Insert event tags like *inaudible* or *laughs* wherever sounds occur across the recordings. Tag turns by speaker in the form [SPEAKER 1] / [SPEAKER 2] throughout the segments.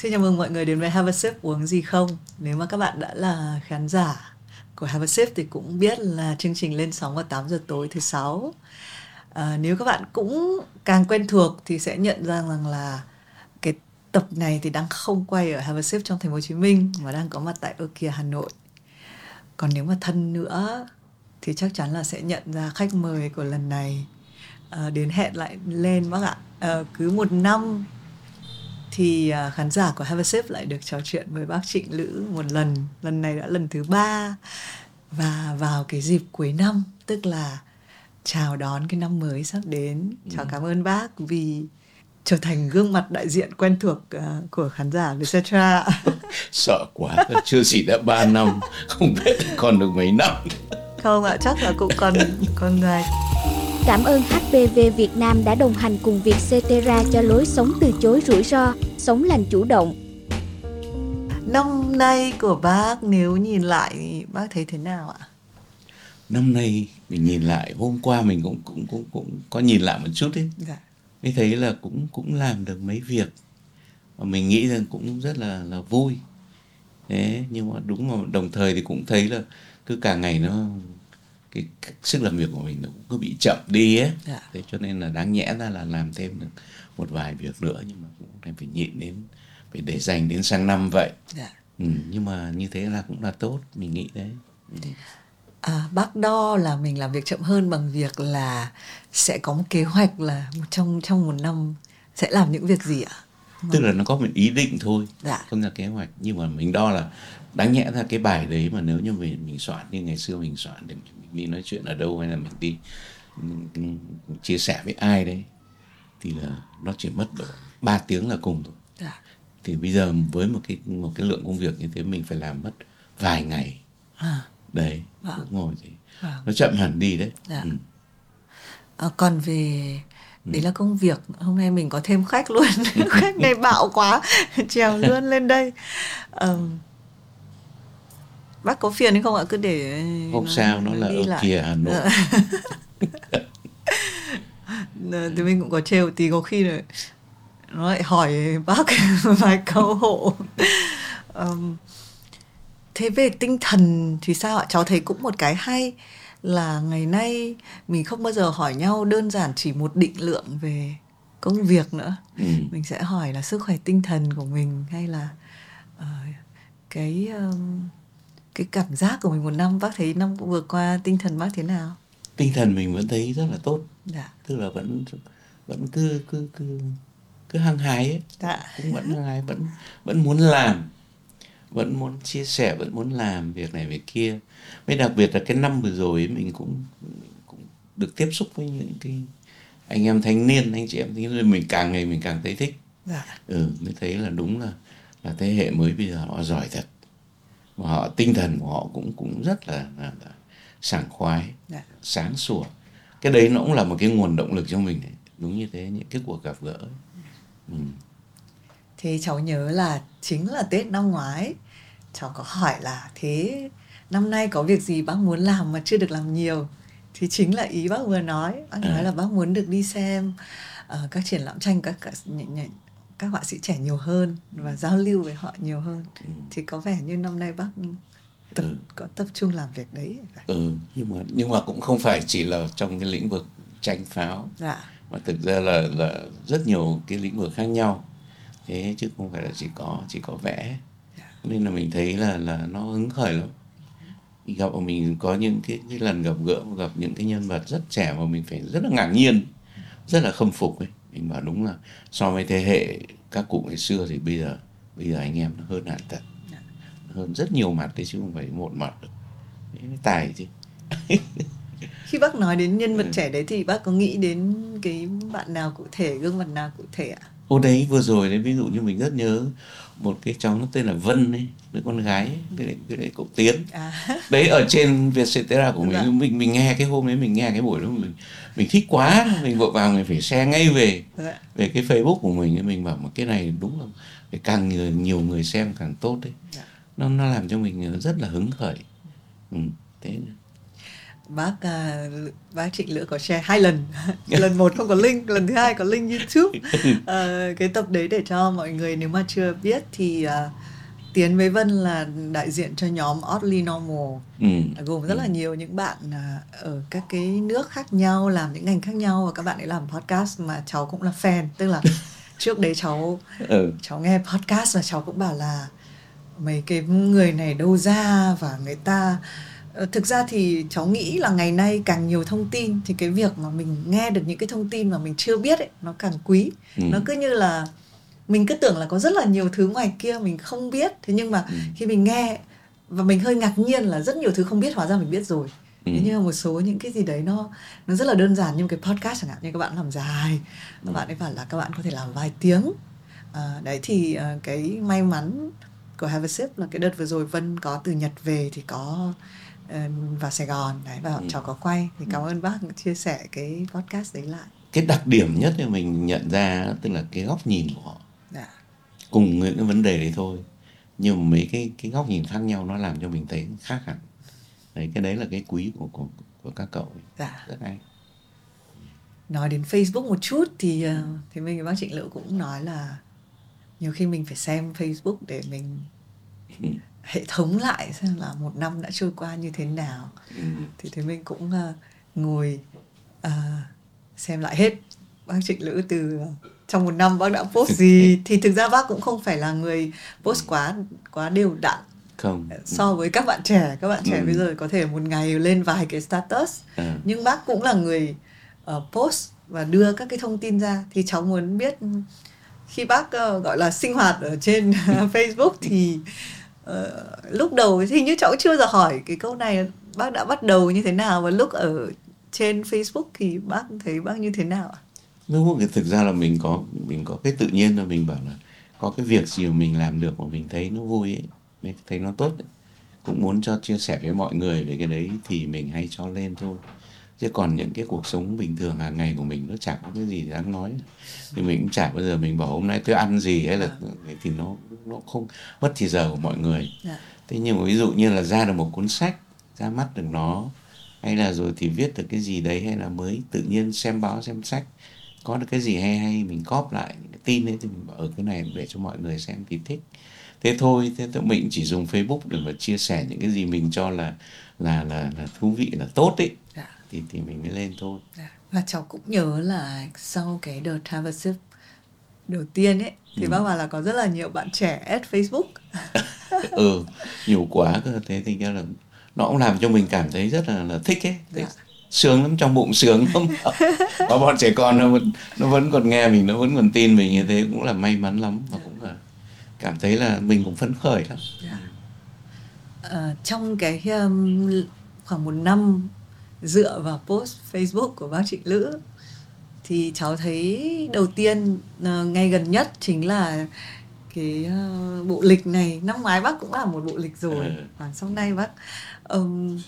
[SPEAKER 1] Xin chào mừng mọi người đến với Have a Sip uống gì không. Nếu mà các bạn đã là khán giả của Have a Sip thì cũng biết là chương trình lên sóng vào 8 giờ tối thứ sáu. À, nếu các bạn cũng càng quen thuộc thì sẽ nhận ra rằng là cái tập này thì đang không quay ở Have a Sip trong thành phố Hồ Chí Minh mà đang có mặt tại Okia Hà Nội. Còn nếu mà thân nữa thì chắc chắn là sẽ nhận ra khách mời của lần này à, đến hẹn lại lên bác ạ. À, cứ một năm thì uh, khán giả của Have a Sip lại được trò chuyện với bác Trịnh Lữ một lần. Lần này đã lần thứ ba và vào cái dịp cuối năm tức là chào đón cái năm mới sắp đến. Chào ừ. cảm ơn bác vì trở thành gương mặt đại diện quen thuộc uh, của khán giả Vietcetera. *laughs*
[SPEAKER 2] Sợ quá chưa chỉ đã ba năm không biết còn được mấy năm.
[SPEAKER 1] Không ạ chắc là cũng còn còn dài
[SPEAKER 3] Cảm ơn HPV Việt Nam đã đồng hành cùng Vietcetera cho lối sống từ chối rủi ro, sống lành chủ động.
[SPEAKER 1] Năm nay của bác nếu nhìn lại bác thấy thế nào ạ?
[SPEAKER 2] Năm nay mình nhìn lại hôm qua mình cũng cũng cũng cũng có nhìn lại một chút đấy. Dạ. Mới thấy là cũng cũng làm được mấy việc và mình nghĩ rằng cũng rất là là vui. Thế nhưng mà đúng mà đồng thời thì cũng thấy là cứ càng ngày nó cái, sức làm việc của mình nó cũng cứ bị chậm đi ấy dạ. thế cho nên là đáng nhẽ ra là làm thêm được một vài việc nữa nhưng mà cũng phải nhịn đến phải để dành đến sang năm vậy dạ. ừ, nhưng mà như thế là cũng là tốt mình nghĩ đấy ừ.
[SPEAKER 1] À, bác đo là mình làm việc chậm hơn bằng việc là sẽ có một kế hoạch là trong trong một năm sẽ làm những việc gì ạ?
[SPEAKER 2] Tức là nó có một ý định thôi, dạ. không là kế hoạch nhưng mà mình đo là đáng nhẽ ra cái bài đấy mà nếu như mình mình soạn như ngày xưa mình soạn để mình đi nói chuyện ở đâu hay là mình đi mình chia sẻ với ai đấy thì là nó chỉ mất độ 3 tiếng là cùng thôi dạ. thì bây giờ với một cái một cái lượng công việc như thế mình phải làm mất vài ngày à. đấy vâng. ngồi thì vâng. nó chậm hẳn đi đấy dạ. ừ.
[SPEAKER 1] à, còn về ừ. đấy là công việc hôm nay mình có thêm khách luôn *laughs* khách này bạo quá trèo luôn lên đây um, bác có phiền hay không ạ? Cứ để
[SPEAKER 2] không sao nó là ở lại. kia hà nội.
[SPEAKER 1] Thì mình cũng có trêu tí có khi rồi nó lại hỏi bác *laughs* vài câu hộ. Um, thế về tinh thần thì sao ạ? Cháu thấy cũng một cái hay là ngày nay mình không bao giờ hỏi nhau đơn giản chỉ một định lượng về công việc nữa. Ừ. mình sẽ hỏi là sức khỏe tinh thần của mình hay là uh, cái um, cái cảm giác của mình một năm bác thấy năm vừa qua tinh thần bác thế nào?
[SPEAKER 2] Tinh thần mình vẫn thấy rất là tốt. Dạ. tức là vẫn vẫn cứ cứ cứ cứ hăng hái ấy. Dạ. cũng vẫn hăng hái vẫn vẫn muốn làm. Vẫn muốn chia sẻ vẫn muốn làm việc này việc kia. Mới đặc biệt là cái năm vừa rồi ấy, mình cũng mình cũng được tiếp xúc với những cái anh em thanh niên anh chị em thanh niên. Mình càng ngày mình càng thấy thích. Dạ. ừ mới thấy là đúng là là thế hệ mới bây giờ họ giỏi thật và họ tinh thần của họ cũng cũng rất là, là, là sảng khoái dạ. sáng sủa cái đấy nó cũng là một cái nguồn động lực cho mình đấy. đúng như thế những cái cuộc gặp gỡ ừ.
[SPEAKER 1] thế cháu nhớ là chính là tết năm ngoái cháu có hỏi là thế năm nay có việc gì bác muốn làm mà chưa được làm nhiều thì chính là ý bác vừa nói bác à. nói là bác muốn được đi xem uh, các triển lãm tranh các, các các họa sĩ trẻ nhiều hơn và giao lưu với họ nhiều hơn ừ. thì có vẻ như năm nay bác tập ừ. có tập trung làm việc đấy
[SPEAKER 2] ừ nhưng mà nhưng mà cũng không phải chỉ là trong cái lĩnh vực tranh pháo dạ. mà thực ra là là rất nhiều cái lĩnh vực khác nhau thế chứ không phải là chỉ có chỉ có vẽ dạ. nên là mình thấy là là nó hứng khởi lắm gặp mình có những cái, cái lần gặp gỡ gặp những cái nhân vật rất trẻ mà mình phải rất là ngạc nhiên rất là khâm phục ấy mình bảo đúng là so với thế hệ các cụ ngày xưa thì bây giờ bây giờ anh em nó hơn hẳn thật dạ. hơn rất nhiều mặt đấy chứ không phải một mặt được tài chứ *laughs*
[SPEAKER 1] khi bác nói đến nhân vật ừ. trẻ đấy thì bác có nghĩ đến cái bạn nào cụ thể gương mặt nào cụ thể ạ
[SPEAKER 2] ô đấy vừa rồi đấy ví dụ như mình rất nhớ một cái cháu nó tên là Vân ấy đứa con gái ấy, cái đấy, cái đấy cậu Tiến à. *laughs* đấy ở trên Vietcetera của mình dạ. mình mình nghe cái hôm đấy mình nghe cái buổi đó mình mình thích quá mình vội vàng mình phải share ngay về dạ. về cái Facebook của mình mình bảo mà cái này đúng là phải càng nhiều, nhiều người xem càng tốt đấy dạ. nó nó làm cho mình rất là hứng khởi ừ, thế
[SPEAKER 1] bác uh, bác trịnh lữ có share hai lần *laughs* lần một không có link lần thứ hai có link youtube uh, *laughs* cái tập đấy để cho mọi người nếu mà chưa biết thì uh, Tiến với Vân là đại diện cho nhóm Oddly Normal ừ. gồm rất là ừ. nhiều những bạn ở các cái nước khác nhau làm những ngành khác nhau và các bạn ấy làm podcast mà cháu cũng là fan tức là *laughs* trước đấy cháu ừ. cháu nghe podcast và cháu cũng bảo là mấy cái người này đâu ra và người ta Ờ, thực ra thì cháu nghĩ là ngày nay càng nhiều thông tin thì cái việc mà mình nghe được những cái thông tin mà mình chưa biết ấy nó càng quý ừ. nó cứ như là mình cứ tưởng là có rất là nhiều thứ ngoài kia mình không biết thế nhưng mà ừ. khi mình nghe và mình hơi ngạc nhiên là rất nhiều thứ không biết hóa ra mình biết rồi ừ. thế nhưng mà một số những cái gì đấy nó nó rất là đơn giản như cái podcast chẳng hạn như các bạn làm dài ừ. các bạn ấy bảo là các bạn có thể làm vài tiếng à, đấy thì uh, cái may mắn của Have a Sip là cái đợt vừa rồi Vân có từ Nhật về thì có vào Sài Gòn. Đấy và ừ. cháu có quay. Thì cảm ơn bác chia sẻ cái podcast đấy lại.
[SPEAKER 2] Cái đặc điểm nhất thì mình nhận ra tức là cái góc nhìn của họ. Dạ. cùng những cái vấn đề đấy thôi. Nhưng mà mấy cái cái góc nhìn khác nhau nó làm cho mình thấy khác hẳn. Đấy cái đấy là cái quý của của của các cậu dạ. rất hay.
[SPEAKER 1] Nói đến Facebook một chút thì ờ, thì mình với bác Trịnh Lữ cũng nói là nhiều khi mình phải xem Facebook để mình ừ hệ thống lại xem là một năm đã trôi qua như thế nào. Ừ. thì thì mình cũng uh, ngồi uh, xem lại hết bác trịnh lữ từ trong một năm bác đã post gì. *laughs* Thì thực ra bác cũng không phải là người post quá quá đều đặn.
[SPEAKER 2] Không.
[SPEAKER 1] So với các bạn trẻ. Các bạn trẻ ừ. bây giờ có thể một ngày lên vài cái status. À. nhưng bác cũng là người uh, post và đưa các cái thông tin ra. Thì cháu muốn biết khi bác uh, gọi là sinh hoạt ở trên *laughs* Facebook thì Ờ, Ờ, lúc đầu thì như cháu chưa giờ hỏi cái câu này bác đã bắt đầu như thế nào và lúc ở trên Facebook thì bác thấy bác như thế nào ạ?
[SPEAKER 2] Đúng thì thực ra là mình có mình có cái tự nhiên là mình bảo là có cái việc gì mà mình làm được mà mình thấy nó vui ấy, mình thấy nó tốt ấy. cũng muốn cho chia sẻ với mọi người về cái đấy thì mình hay cho lên thôi chứ còn những cái cuộc sống bình thường hàng ngày của mình nó chẳng có cái gì đáng nói. Thì mình cũng chả bao giờ mình bảo hôm nay tôi ăn gì hay là à. thì nó nó không mất thì giờ của mọi người. À. thế nhưng mà ví dụ như là ra được một cuốn sách ra mắt được nó hay là rồi thì viết được cái gì đấy hay là mới tự nhiên xem báo xem sách có được cái gì hay hay mình cóp lại những cái tin ấy thì mình bảo ở cái này để cho mọi người xem thì thích. Thế thôi thế tụi mình chỉ dùng facebook để mà chia sẻ những cái gì mình cho là là là, là thú vị là tốt ấy. Dạ thì thì mình mới lên thôi
[SPEAKER 1] dạ. và cháu cũng nhớ là sau cái đợt Traversip đầu tiên ấy thì ừ. bác bảo là có rất là nhiều bạn trẻ add Facebook *laughs*
[SPEAKER 2] ừ nhiều quá cơ thế thì ra là nó cũng làm cho mình cảm thấy rất là, là thích ấy thích. Dạ. sướng lắm trong bụng sướng lắm *laughs* và bọn trẻ con nó vẫn nó vẫn còn nghe mình nó vẫn còn tin mình như thế cũng là may mắn lắm và cũng là cảm thấy là mình cũng phấn khởi lắm.
[SPEAKER 1] Dạ. à, trong cái um, khoảng một năm dựa vào post Facebook của bác Trịnh Lữ thì cháu thấy đầu tiên uh, ngay gần nhất chính là cái uh, bộ lịch này năm ngoái bác cũng làm một bộ lịch rồi ừ. và sau nay bác um,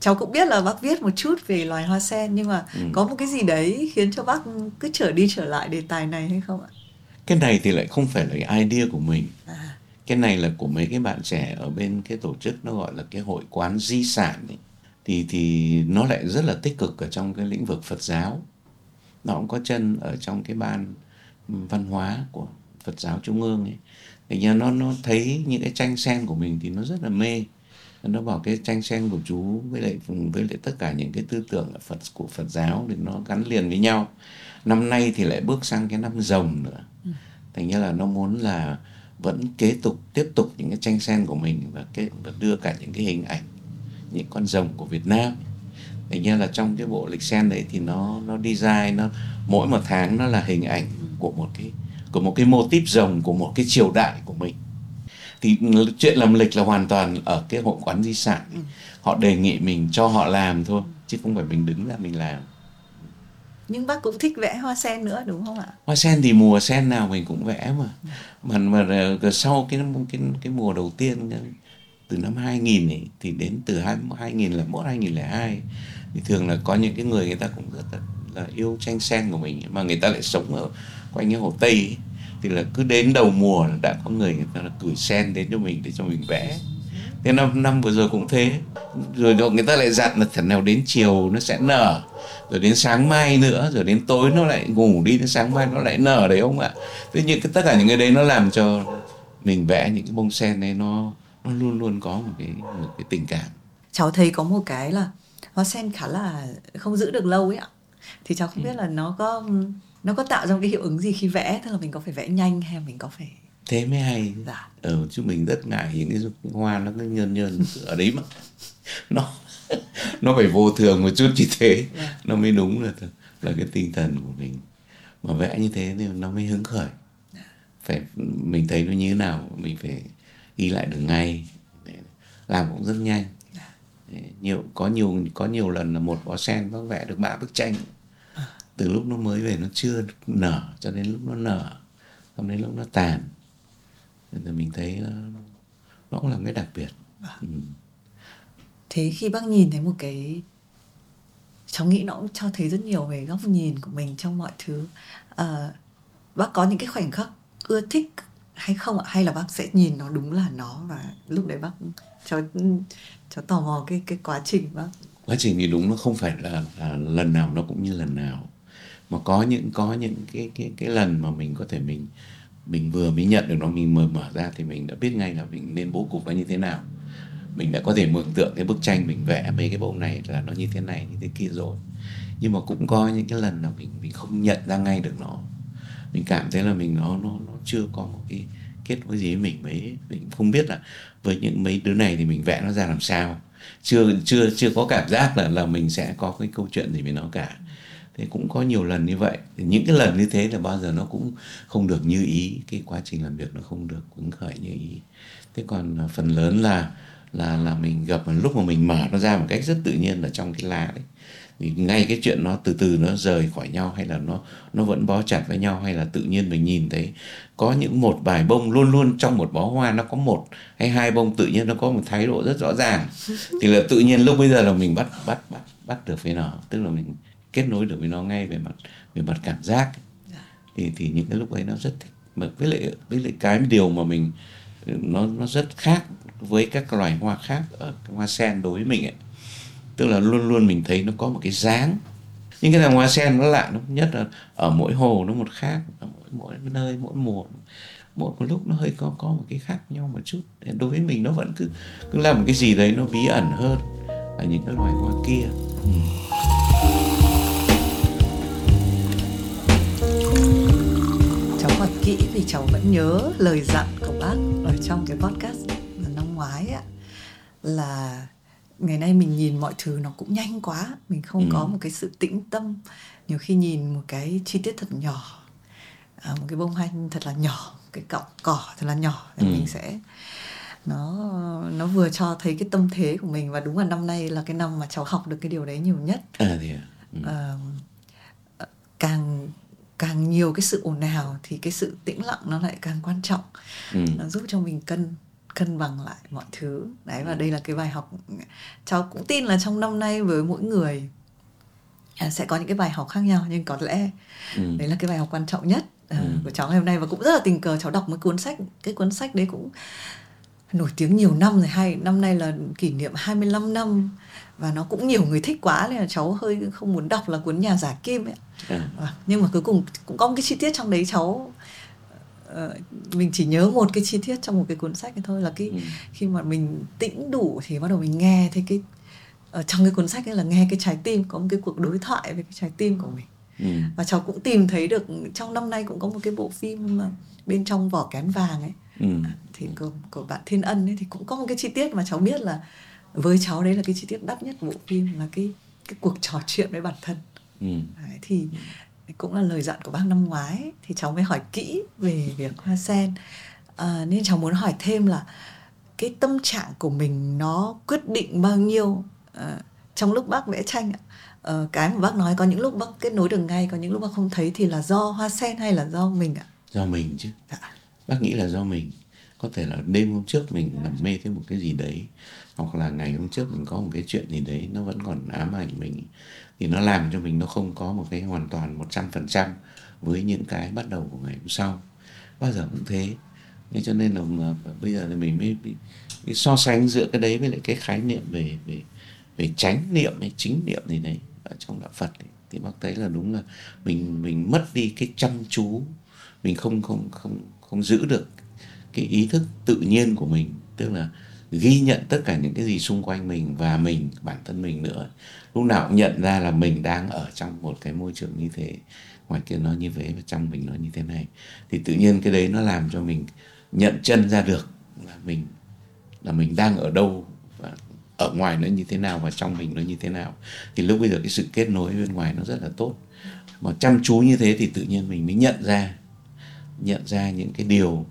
[SPEAKER 1] cháu cũng biết là bác viết một chút về loài hoa sen nhưng mà ừ. có một cái gì đấy khiến cho bác cứ trở đi trở lại đề tài này hay không ạ
[SPEAKER 2] cái này thì lại không phải là cái idea của mình à. cái này là của mấy cái bạn trẻ ở bên cái tổ chức nó gọi là cái hội quán di sản ấy thì thì nó lại rất là tích cực ở trong cái lĩnh vực Phật giáo. Nó cũng có chân ở trong cái ban văn hóa của Phật giáo Trung ương ấy. Thì nhờ nó nó thấy những cái tranh sen của mình thì nó rất là mê. Nó bảo cái tranh sen của chú với lại với lại tất cả những cái tư tưởng ở Phật của Phật giáo thì nó gắn liền với nhau. Năm nay thì lại bước sang cái năm rồng nữa. Ừ. thành ra là nó muốn là vẫn kế tục tiếp tục những cái tranh sen của mình và cái và đưa cả những cái hình ảnh những con rồng của Việt Nam. Thành ra là trong cái bộ lịch sen đấy thì nó nó design nó mỗi một tháng nó là hình ảnh của một cái của một cái mô típ rồng của một cái triều đại của mình. Thì chuyện làm lịch là hoàn toàn ở cái hội quán di sản. Họ đề nghị mình cho họ làm thôi chứ không phải mình đứng ra mình làm.
[SPEAKER 1] Nhưng bác cũng thích vẽ hoa sen nữa đúng không ạ?
[SPEAKER 2] Hoa sen thì mùa sen nào mình cũng vẽ mà. Mà mà sau cái cái cái mùa đầu tiên từ năm 2000 ấy, thì đến từ 2001 2002 thì thường là có những cái người người ta cũng rất là, là yêu tranh sen của mình mà người ta lại sống ở quanh cái hồ Tây ấy. thì là cứ đến đầu mùa là đã có người người ta là gửi sen đến cho mình để cho mình vẽ. Thế năm năm vừa rồi cũng thế. Rồi người ta lại dặn là thật nào đến chiều nó sẽ nở rồi đến sáng mai nữa rồi đến tối nó lại ngủ đi đến sáng mai nó lại nở đấy không ạ. Thế nhưng tất cả những cái đấy nó làm cho mình vẽ những cái bông sen này nó nó luôn luôn có một cái một cái tình cảm
[SPEAKER 1] cháu thấy có một cái là hoa sen khá là không giữ được lâu ấy ạ thì cháu không ừ. biết là nó có nó có tạo ra một cái hiệu ứng gì khi vẽ tức là mình có phải vẽ nhanh hay mình có phải
[SPEAKER 2] thế mới hay dạ. ừ, chứ mình rất ngại những cái hoa nó cứ nhơn nhơn ở đấy mà *laughs* nó nó phải vô thường một chút như thế dạ. nó mới đúng là là cái tinh thần của mình mà vẽ như thế thì nó mới hứng khởi dạ. phải mình thấy nó như thế nào mình phải ghi lại được ngay làm cũng rất nhanh dạ. nhiều có nhiều có nhiều lần là một bó sen nó vẽ được ba bức tranh à. từ lúc nó mới về nó chưa nở cho đến lúc nó nở xong đến lúc nó tàn thì mình thấy nó, nó cũng là cái đặc biệt à. ừ.
[SPEAKER 1] thế khi bác nhìn thấy một cái cháu nghĩ nó cũng cho thấy rất nhiều về góc nhìn của mình trong mọi thứ à, bác có những cái khoảnh khắc ưa thích hay không ạ? Hay là bác sẽ nhìn nó đúng là nó và lúc đấy bác cháu cháu tò mò cái cái quá trình bác?
[SPEAKER 2] Quá trình thì đúng nó không phải là, là lần nào nó cũng như lần nào. Mà có những có những cái cái cái lần mà mình có thể mình mình vừa mới nhận được nó mình mở mở ra thì mình đã biết ngay là mình nên bố cục nó như thế nào. Mình đã có thể mường tượng cái bức tranh mình vẽ mấy cái bông này là nó như thế này như thế kia rồi. Nhưng mà cũng có những cái lần là mình mình không nhận ra ngay được nó. Mình cảm thấy là mình nó nó nó chưa có một cái kết nối gì với mình mấy, mình không biết là với những mấy đứa này thì mình vẽ nó ra làm sao. Chưa chưa chưa có cảm giác là là mình sẽ có cái câu chuyện gì với nó cả. Thế cũng có nhiều lần như vậy. Những cái lần như thế là bao giờ nó cũng không được như ý, cái quá trình làm việc nó không được hứng khởi như ý. Thế còn à, phần lớn là là là mình gặp lúc mà mình mở nó ra một cách rất tự nhiên ở trong cái lá đấy thì ngay cái chuyện nó từ từ nó rời khỏi nhau hay là nó nó vẫn bó chặt với nhau hay là tự nhiên mình nhìn thấy có những một vài bông luôn luôn trong một bó hoa nó có một hay hai bông tự nhiên nó có một thái độ rất rõ ràng. Thì là tự nhiên lúc bây giờ là mình bắt bắt bắt bắt được với nó tức là mình kết nối được với nó ngay về mặt về mặt cảm giác. Dạ. thì thì những cái lúc ấy nó rất thích. Mà với lại với lại cái điều mà mình nó nó rất khác với các loài hoa khác ở hoa sen đối với mình ấy tức là luôn luôn mình thấy nó có một cái dáng. Nhưng cái dòng hoa sen nó lại nó nhất là ở mỗi hồ nó một khác, ở mỗi mỗi nơi, mỗi mùa. Mỗi một lúc nó hơi có có một cái khác nhau một chút. Đối với mình nó vẫn cứ cứ làm một cái gì đấy nó bí ẩn hơn ở những cái loài hoa kia. Ừ.
[SPEAKER 1] cháu hỏi kỹ vì cháu vẫn nhớ lời dặn của bác ở trong cái podcast năm ngoái á là ngày nay mình nhìn mọi thứ nó cũng nhanh quá mình không ừ. có một cái sự tĩnh tâm nhiều khi nhìn một cái chi tiết thật nhỏ à, một cái bông hoa thật là nhỏ cái cọng cỏ thật là nhỏ thì ừ. mình sẽ nó nó vừa cho thấy cái tâm thế của mình và đúng là năm nay là cái năm mà cháu học được cái điều đấy nhiều nhất
[SPEAKER 2] à, thì à. Ừ.
[SPEAKER 1] À, càng càng nhiều cái sự ồn ào thì cái sự tĩnh lặng nó lại càng quan trọng ừ. nó giúp cho mình cân cân bằng lại mọi thứ đấy và đây là cái bài học cháu cũng tin là trong năm nay với mỗi người à, sẽ có những cái bài học khác nhau nhưng có lẽ ừ. đấy là cái bài học quan trọng nhất uh, ừ. của cháu ngày hôm nay và cũng rất là tình cờ cháu đọc một cuốn sách cái cuốn sách đấy cũng nổi tiếng nhiều năm rồi hay năm nay là kỷ niệm 25 năm và nó cũng nhiều người thích quá nên là cháu hơi không muốn đọc là cuốn nhà giả kim ấy à. À, nhưng mà cuối cùng cũng có một cái chi tiết trong đấy cháu uh, mình chỉ nhớ một cái chi tiết trong một cái cuốn sách này thôi là cái ừ. khi mà mình tĩnh đủ thì bắt đầu mình nghe thấy cái ở trong cái cuốn sách ấy là nghe cái trái tim có một cái cuộc đối thoại với cái trái tim của mình ừ. và cháu cũng tìm thấy được trong năm nay cũng có một cái bộ phim mà bên trong vỏ kén vàng ấy ừ. thì của, của bạn Thiên Ân ấy thì cũng có một cái chi tiết mà cháu biết là với cháu đấy là cái chi tiết đắt nhất bộ phim là cái cái cuộc trò chuyện với bản thân ừ. đấy, thì cũng là lời dặn của bác năm ngoái thì cháu mới hỏi kỹ về việc hoa sen. À, nên cháu muốn hỏi thêm là cái tâm trạng của mình nó quyết định bao nhiêu à, trong lúc bác vẽ tranh ạ? À, cái mà bác nói có những lúc bác kết nối được ngay có những lúc bác không thấy thì là do hoa sen hay là do mình ạ?
[SPEAKER 2] Do mình chứ. Dạ. bác nghĩ là do mình. Có thể là đêm hôm trước mình nằm mê thêm một cái gì đấy hoặc là ngày hôm trước mình có một cái chuyện gì đấy nó vẫn còn ám ảnh mình thì nó làm cho mình nó không có một cái hoàn toàn một trăm phần trăm với những cái bắt đầu của ngày hôm sau. Bao giờ cũng thế. Thế cho nên là bây giờ thì mình mới, mới, mới so sánh giữa cái đấy với lại cái khái niệm về về về chánh niệm hay chính niệm gì đấy ở trong đạo Phật ấy, thì bác thấy là đúng là mình mình mất đi cái chăm chú. Mình không không không không giữ được cái ý thức tự nhiên của mình. Tức là ghi nhận tất cả những cái gì xung quanh mình và mình bản thân mình nữa lúc nào cũng nhận ra là mình đang ở trong một cái môi trường như thế. Ngoài kia nó như thế và trong mình nó như thế này. Thì tự nhiên cái đấy nó làm cho mình nhận chân ra được là mình là mình đang ở đâu và ở ngoài nó như thế nào và trong mình nó như thế nào. Thì lúc bây giờ cái sự kết nối bên ngoài nó rất là tốt. Mà chăm chú như thế thì tự nhiên mình mới nhận ra nhận ra những cái điều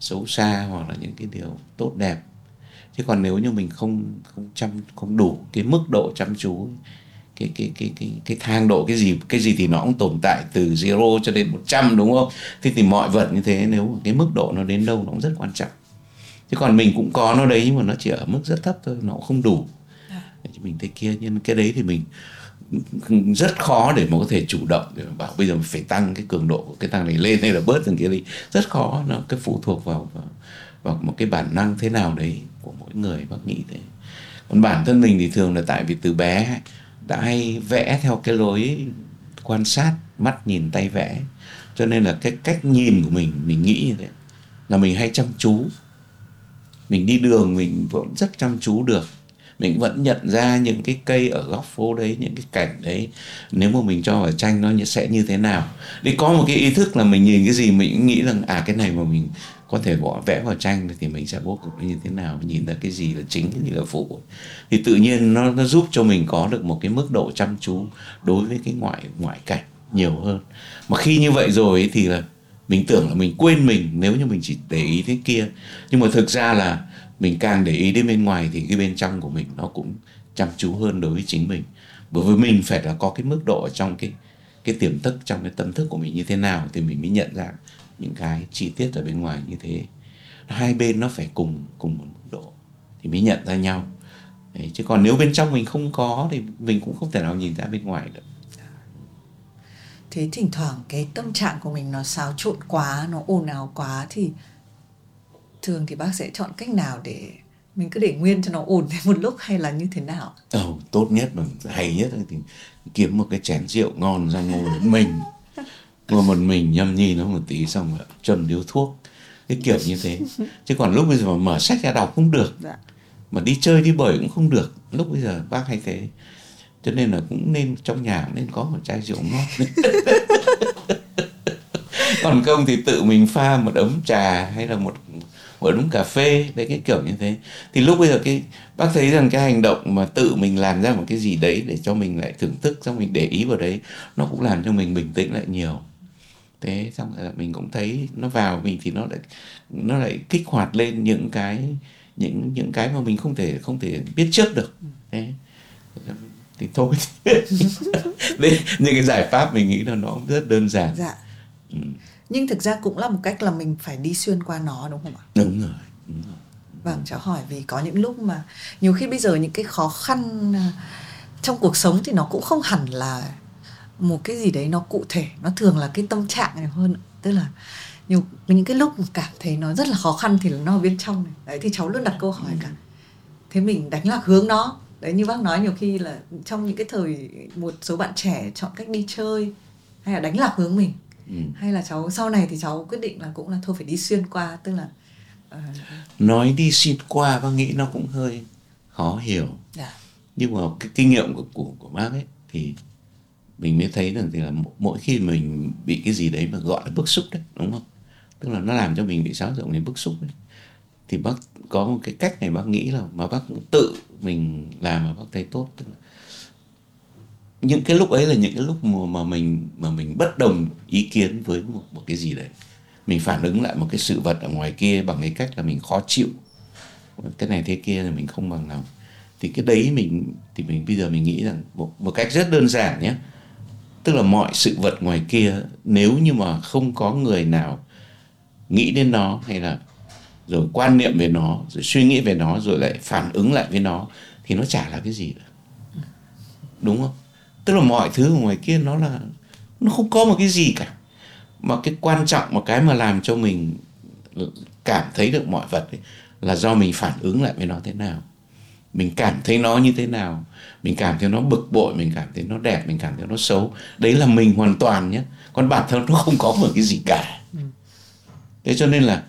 [SPEAKER 2] xấu xa hoặc là những cái điều tốt đẹp chứ còn nếu như mình không không chăm không đủ cái mức độ chăm chú cái cái cái cái cái thang độ cái gì cái gì thì nó cũng tồn tại từ zero cho đến 100 đúng không? Thế thì mọi vật như thế nếu cái mức độ nó đến đâu nó cũng rất quan trọng. Chứ còn mình cũng có nó đấy nhưng mà nó chỉ ở mức rất thấp thôi, nó cũng không đủ. À. Mình thế kia nhưng cái đấy thì mình rất khó để mà có thể chủ động để mà bảo bây giờ mình phải tăng cái cường độ của cái tăng này lên hay là bớt thằng kia đi rất khó nó cái phụ thuộc vào, vào hoặc một cái bản năng thế nào đấy của mỗi người bác nghĩ thế. Còn bản thân mình thì thường là tại vì từ bé đã hay vẽ theo cái lối quan sát, mắt nhìn tay vẽ. Cho nên là cái cách nhìn của mình mình nghĩ như thế. Là mình hay chăm chú. Mình đi đường mình vẫn rất chăm chú được. Mình vẫn nhận ra những cái cây ở góc phố đấy, những cái cảnh đấy. Nếu mà mình cho vào tranh nó sẽ như thế nào. Để có một cái ý thức là mình nhìn cái gì mình cũng nghĩ rằng à cái này mà mình có thể bỏ vẽ vào tranh thì mình sẽ bố cục như thế nào, nhìn ra cái gì là chính cái gì là phụ. Thì tự nhiên nó nó giúp cho mình có được một cái mức độ chăm chú đối với cái ngoại ngoại cảnh nhiều hơn. Mà khi như vậy rồi thì là mình tưởng là mình quên mình nếu như mình chỉ để ý thế kia. Nhưng mà thực ra là mình càng để ý đến bên ngoài thì cái bên trong của mình nó cũng chăm chú hơn đối với chính mình. Bởi vì mình phải là có cái mức độ ở trong cái cái tiềm thức, trong cái tâm thức của mình như thế nào thì mình mới nhận ra những cái chi tiết ở bên ngoài như thế. Hai bên nó phải cùng cùng một mức độ thì mới nhận ra nhau. Đấy, chứ còn nếu bên trong mình không có thì mình cũng không thể nào nhìn ra bên ngoài được.
[SPEAKER 1] Thế thỉnh thoảng cái tâm trạng của mình nó xáo trộn quá nó ồn ào quá thì thường thì bác sẽ chọn cách nào để mình cứ để nguyên cho nó ổn thêm một lúc hay là như thế nào?
[SPEAKER 2] Oh, tốt nhất mà hay nhất thì kiếm một cái chén rượu ngon ra ngồi với mình ngồi một mình nhâm nhi nó một tí xong rồi châm điếu thuốc. Cái kiểu như thế. Chứ còn lúc bây giờ mà mở sách ra đọc không được. Dạ. mà đi chơi đi bời cũng không được. Lúc bây giờ bác hay thế. Cho nên là cũng nên trong nhà nên có một chai rượu ngon. *laughs* Còn không thì tự mình pha một ấm trà hay là một một ấm cà phê. Đấy cái kiểu như thế. Thì lúc bây giờ cái bác thấy rằng cái hành động mà tự mình làm ra một cái gì đấy để cho mình lại thưởng thức xong mình để ý vào đấy nó cũng làm cho mình bình tĩnh lại nhiều thế xong rồi mình cũng thấy nó vào mình thì nó lại nó lại kích hoạt lên những cái những những cái mà mình không thể không thể biết trước được. Thế. Thì thôi. *laughs* Đấy những cái giải pháp mình nghĩ là nó rất đơn giản.
[SPEAKER 1] Dạ. Ừ. nhưng thực ra cũng là một cách là mình phải đi xuyên qua nó đúng không ạ?
[SPEAKER 2] Đúng rồi, đúng rồi.
[SPEAKER 1] vâng cháu hỏi vì có những lúc mà nhiều khi bây giờ những cái khó khăn à, trong cuộc sống thì nó cũng không hẳn là một cái gì đấy nó cụ thể nó thường là cái tâm trạng này hơn. Tức là nhiều những cái lúc cảm thấy nó rất là khó khăn thì nó ở bên trong này. Đấy thì cháu luôn đặt câu hỏi cả. Thế mình đánh lạc hướng nó. Đấy như bác nói nhiều khi là trong những cái thời một số bạn trẻ chọn cách đi chơi hay là đánh lạc hướng mình ừ. hay là cháu sau này thì cháu quyết định là cũng là thôi phải đi xuyên qua. Tức là
[SPEAKER 2] uh... nói đi xuyên qua bác nghĩ nó cũng hơi khó hiểu. Dạ. nhưng mà cái kinh nghiệm của của, của bác ấy thì mình mới thấy rằng thì là mỗi khi mình bị cái gì đấy mà gọi là bức xúc đấy đúng không? Tức là nó làm cho mình bị xáo rộng đến bức xúc đấy. Thì bác có một cái cách này bác nghĩ là mà bác tự mình làm mà bác thấy tốt. Tức là những cái lúc ấy là những cái lúc mà, mà mình mà mình bất đồng ý kiến với một, một cái gì đấy. Mình phản ứng lại một cái sự vật ở ngoài kia bằng cái cách là mình khó chịu. Cái này thế kia là mình không bằng lòng. Thì cái đấy mình thì mình bây giờ mình nghĩ rằng một, một cách rất đơn giản nhé tức là mọi sự vật ngoài kia nếu như mà không có người nào nghĩ đến nó hay là rồi quan niệm về nó rồi suy nghĩ về nó rồi lại phản ứng lại với nó thì nó chả là cái gì cả. Đúng không? Tức là mọi thứ ngoài kia nó là nó không có một cái gì cả. Mà cái quan trọng mà cái mà làm cho mình cảm thấy được mọi vật ấy, là do mình phản ứng lại với nó thế nào mình cảm thấy nó như thế nào? Mình cảm thấy nó bực bội mình cảm thấy nó đẹp mình cảm thấy nó xấu. Đấy là mình hoàn toàn nhé. Còn bản thân nó không có một cái gì cả. Thế cho nên là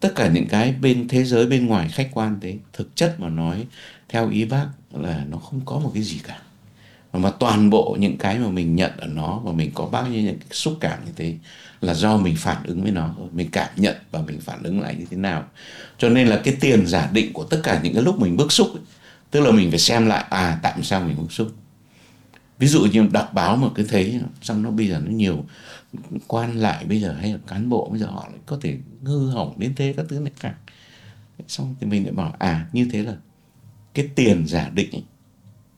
[SPEAKER 2] tất cả những cái bên thế giới bên ngoài khách quan thế thực chất mà nói theo ý bác là nó không có một cái gì cả. Mà toàn bộ những cái mà mình nhận ở nó và mình có bao nhiêu những cái xúc cảm như thế là do mình phản ứng với nó mình cảm nhận và mình phản ứng lại như thế nào. Cho nên là cái tiền giả định của tất cả những cái lúc mình bức xúc ấy, tức là mình phải xem lại à tại sao mình bức xúc? Ví dụ như đọc báo mà cứ thấy xong nó bây giờ nó nhiều quan lại bây giờ hay là cán bộ bây giờ họ lại có thể hư hỏng đến thế các thứ này cả. Xong thì mình lại bảo à như thế là cái tiền giả định ấy,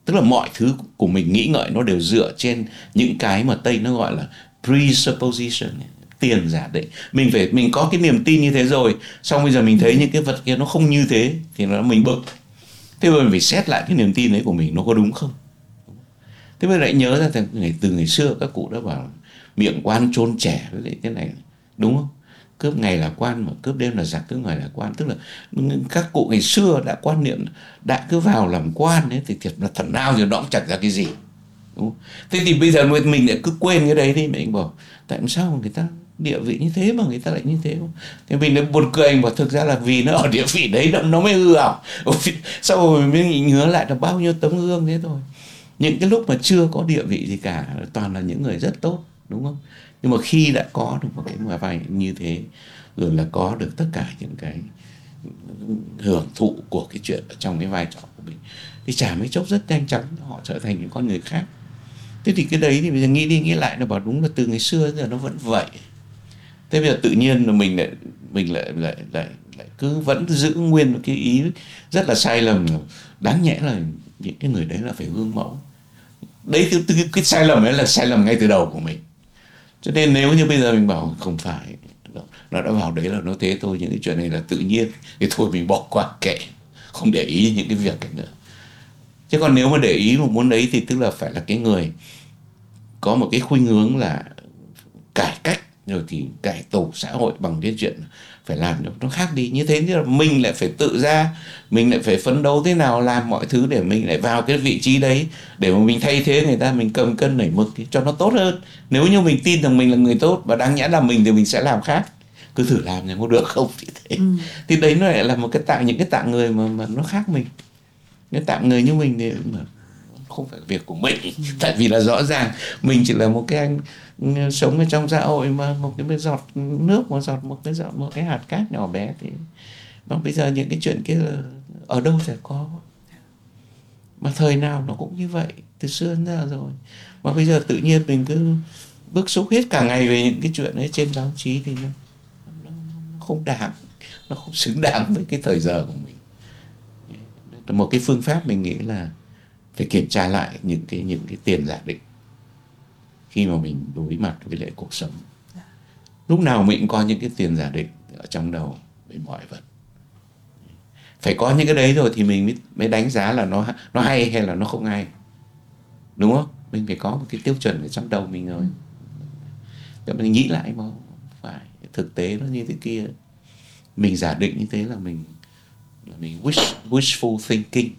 [SPEAKER 2] tức là mọi thứ của mình nghĩ ngợi nó đều dựa trên những cái mà tây nó gọi là presupposition tiền giả định. Mình phải mình có cái niềm tin như thế rồi xong bây giờ mình thấy những cái vật kia nó không như thế thì nó mình bực thế bây giờ mình phải xét lại cái niềm tin đấy của mình nó có đúng không? Thế bây giờ lại nhớ ra từ ngày từ ngày xưa các cụ đã bảo miệng quan chôn trẻ với lại thế này, đúng không? Cướp ngày là quan mà, cướp đêm là giặc, cướp ngày là quan. Tức là các cụ ngày xưa đã quan niệm, đã cứ vào làm quan ấy, thì thiệt là thần nào thì nó cũng chẳng ra cái gì, đúng không? thế thì bây giờ mình lại cứ quên cái đấy đi mình bảo, tại sao người ta địa vị như thế mà người ta lại như thế không? Thì mình lại buồn cười anh bảo thực ra là vì nó ở địa vị đấy nó, nó mới hư ảo sau rồi mình mới nhớ lại là bao nhiêu tấm gương thế thôi? Những cái lúc mà chưa có địa vị gì cả toàn là những người rất tốt đúng không? Nhưng mà khi đã có được một cái mà vai như thế rồi là có được tất cả những cái hưởng thụ của cái chuyện ở trong cái vai trò của mình thì chả mấy chốc rất nhanh chóng họ trở thành những con người khác. Thế thì cái đấy thì bây giờ nghĩ đi nghĩ lại là bảo đúng là từ ngày xưa giờ nó vẫn vậy thế bây giờ tự nhiên là mình lại mình lại lại lại, lại cứ vẫn giữ nguyên cái ý rất là sai lầm. Đáng nhẽ là những cái người đấy là phải gương mẫu. Đấy cái, cái, cái sai lầm ấy là sai lầm ngay từ đầu của mình. Cho nên nếu như bây giờ mình bảo không phải nó đã vào đấy là nó thế thôi những cái chuyện này là tự nhiên thì thôi mình bỏ qua kệ không để ý những cái việc này nữa. Chứ còn nếu mà để ý mà muốn đấy thì tức là phải là cái người có một cái khuynh hướng là cải cách rồi thì cải tổ xã hội bằng cái chuyện phải làm cho nó khác đi. Như thế như là mình lại phải tự ra mình lại phải phấn đấu thế nào làm mọi thứ để mình lại vào cái vị trí đấy. Để mà mình thay thế người ta mình cầm cân nảy mực thì cho nó tốt hơn. Nếu như mình tin rằng mình là người tốt và đáng nhẽ là mình thì mình sẽ làm khác. Cứ thử làm thì có được không thì thế. Ừ. thì đấy nó lại là một cái tạo những cái tạo người mà mà nó khác mình. Cái tạo người như mình thì mà không phải việc của mình. Ừ. tại vì là rõ ràng mình chỉ là một cái anh sống ở trong xã hội mà một cái giọt nước một giọt một cái giọt một cái hạt cát nhỏ bé thì mà bây giờ những cái chuyện kia ở đâu sẽ có? Mà thời nào nó cũng như vậy từ xưa đến giờ rồi. Mà bây giờ tự nhiên mình cứ bức xúc hết cả ngày về những cái chuyện ấy trên báo chí thì nó, nó, nó không đáng nó không xứng đáng với cái thời giờ của mình. Một cái phương pháp mình nghĩ là phải kiểm tra lại những cái những cái tiền giả định khi mà mình đối mặt với lại cuộc sống. Lúc nào mình cũng có những cái tiền giả định ở trong đầu về mọi vật. Phải có những cái đấy rồi thì mình mới, mới đánh giá là nó nó hay hay là nó không hay. Đúng không? Mình phải có một cái tiêu chuẩn ở trong đầu mình rồi. Để mình nghĩ lại mà phải. Thực tế nó như thế kia. Mình giả định như thế là mình là mình wish wishful thinking.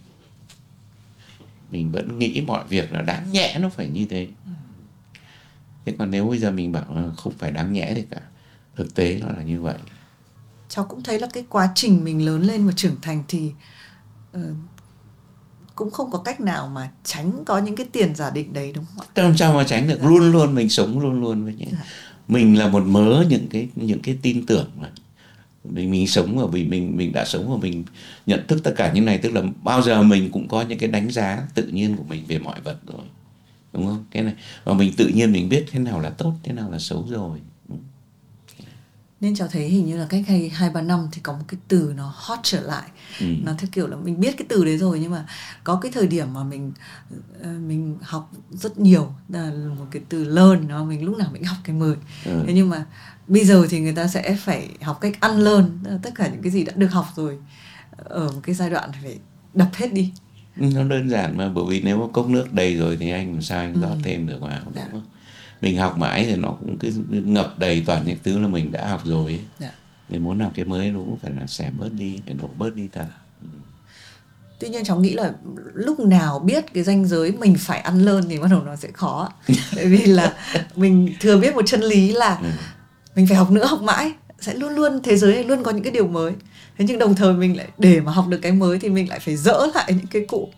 [SPEAKER 2] Mình vẫn nghĩ mọi việc là đáng nhẽ nó phải như thế thế còn nếu bây giờ mình bảo là không phải đáng nhẽ thì cả thực tế nó là như vậy
[SPEAKER 1] cháu cũng thấy là cái quá trình mình lớn lên và trưởng thành thì uh, cũng không có cách nào mà tránh có những cái tiền giả định đấy đúng không
[SPEAKER 2] ạ? Làm sao mà tránh được? Dạ. Luôn luôn mình sống luôn luôn với những dạ. mình là một mớ những cái những cái tin tưởng mà mình mình sống và vì mình mình đã sống và mình nhận thức tất cả những này tức là bao giờ mình cũng có những cái đánh giá tự nhiên của mình về mọi vật rồi đúng không? Cái này. Và mình tự nhiên mình biết thế nào là tốt thế nào là xấu rồi.
[SPEAKER 1] Nên cháu thấy hình như là cách hay hai ba năm thì có một cái từ nó hot trở lại. Ừ. nó theo kiểu là mình biết cái từ đấy rồi nhưng mà có cái thời điểm mà mình ờ, mình học rất nhiều là một cái từ learn nó mình lúc nào mình học cái mười ừ. thế nhưng mà bây giờ thì người ta sẽ phải học cách ăn lơn tất cả những cái gì đã được học rồi ở một cái giai đoạn phải đập hết đi
[SPEAKER 2] nó đơn giản mà bởi vì nếu mà cốc nước đầy rồi thì anh làm sao anh rót ừ. thêm được vào đúng dạ. không mình học mãi thì nó cũng cứ ngập đầy toàn những thứ là mình đã học rồi ấy. Dạ. nên muốn làm cái mới nó cũng phải là xẻ bớt đi phải nổ bớt đi thật ừ.
[SPEAKER 1] tuy nhiên cháu nghĩ là lúc nào biết cái ranh giới mình phải ăn lơn thì bắt đầu nó sẽ khó *laughs* tại vì là mình thừa biết một chân lý là ừ. mình phải học nữa học mãi sẽ luôn luôn thế giới này luôn có những cái điều mới thế nhưng đồng thời mình lại để mà học được cái mới thì mình lại phải dỡ lại những cái cũ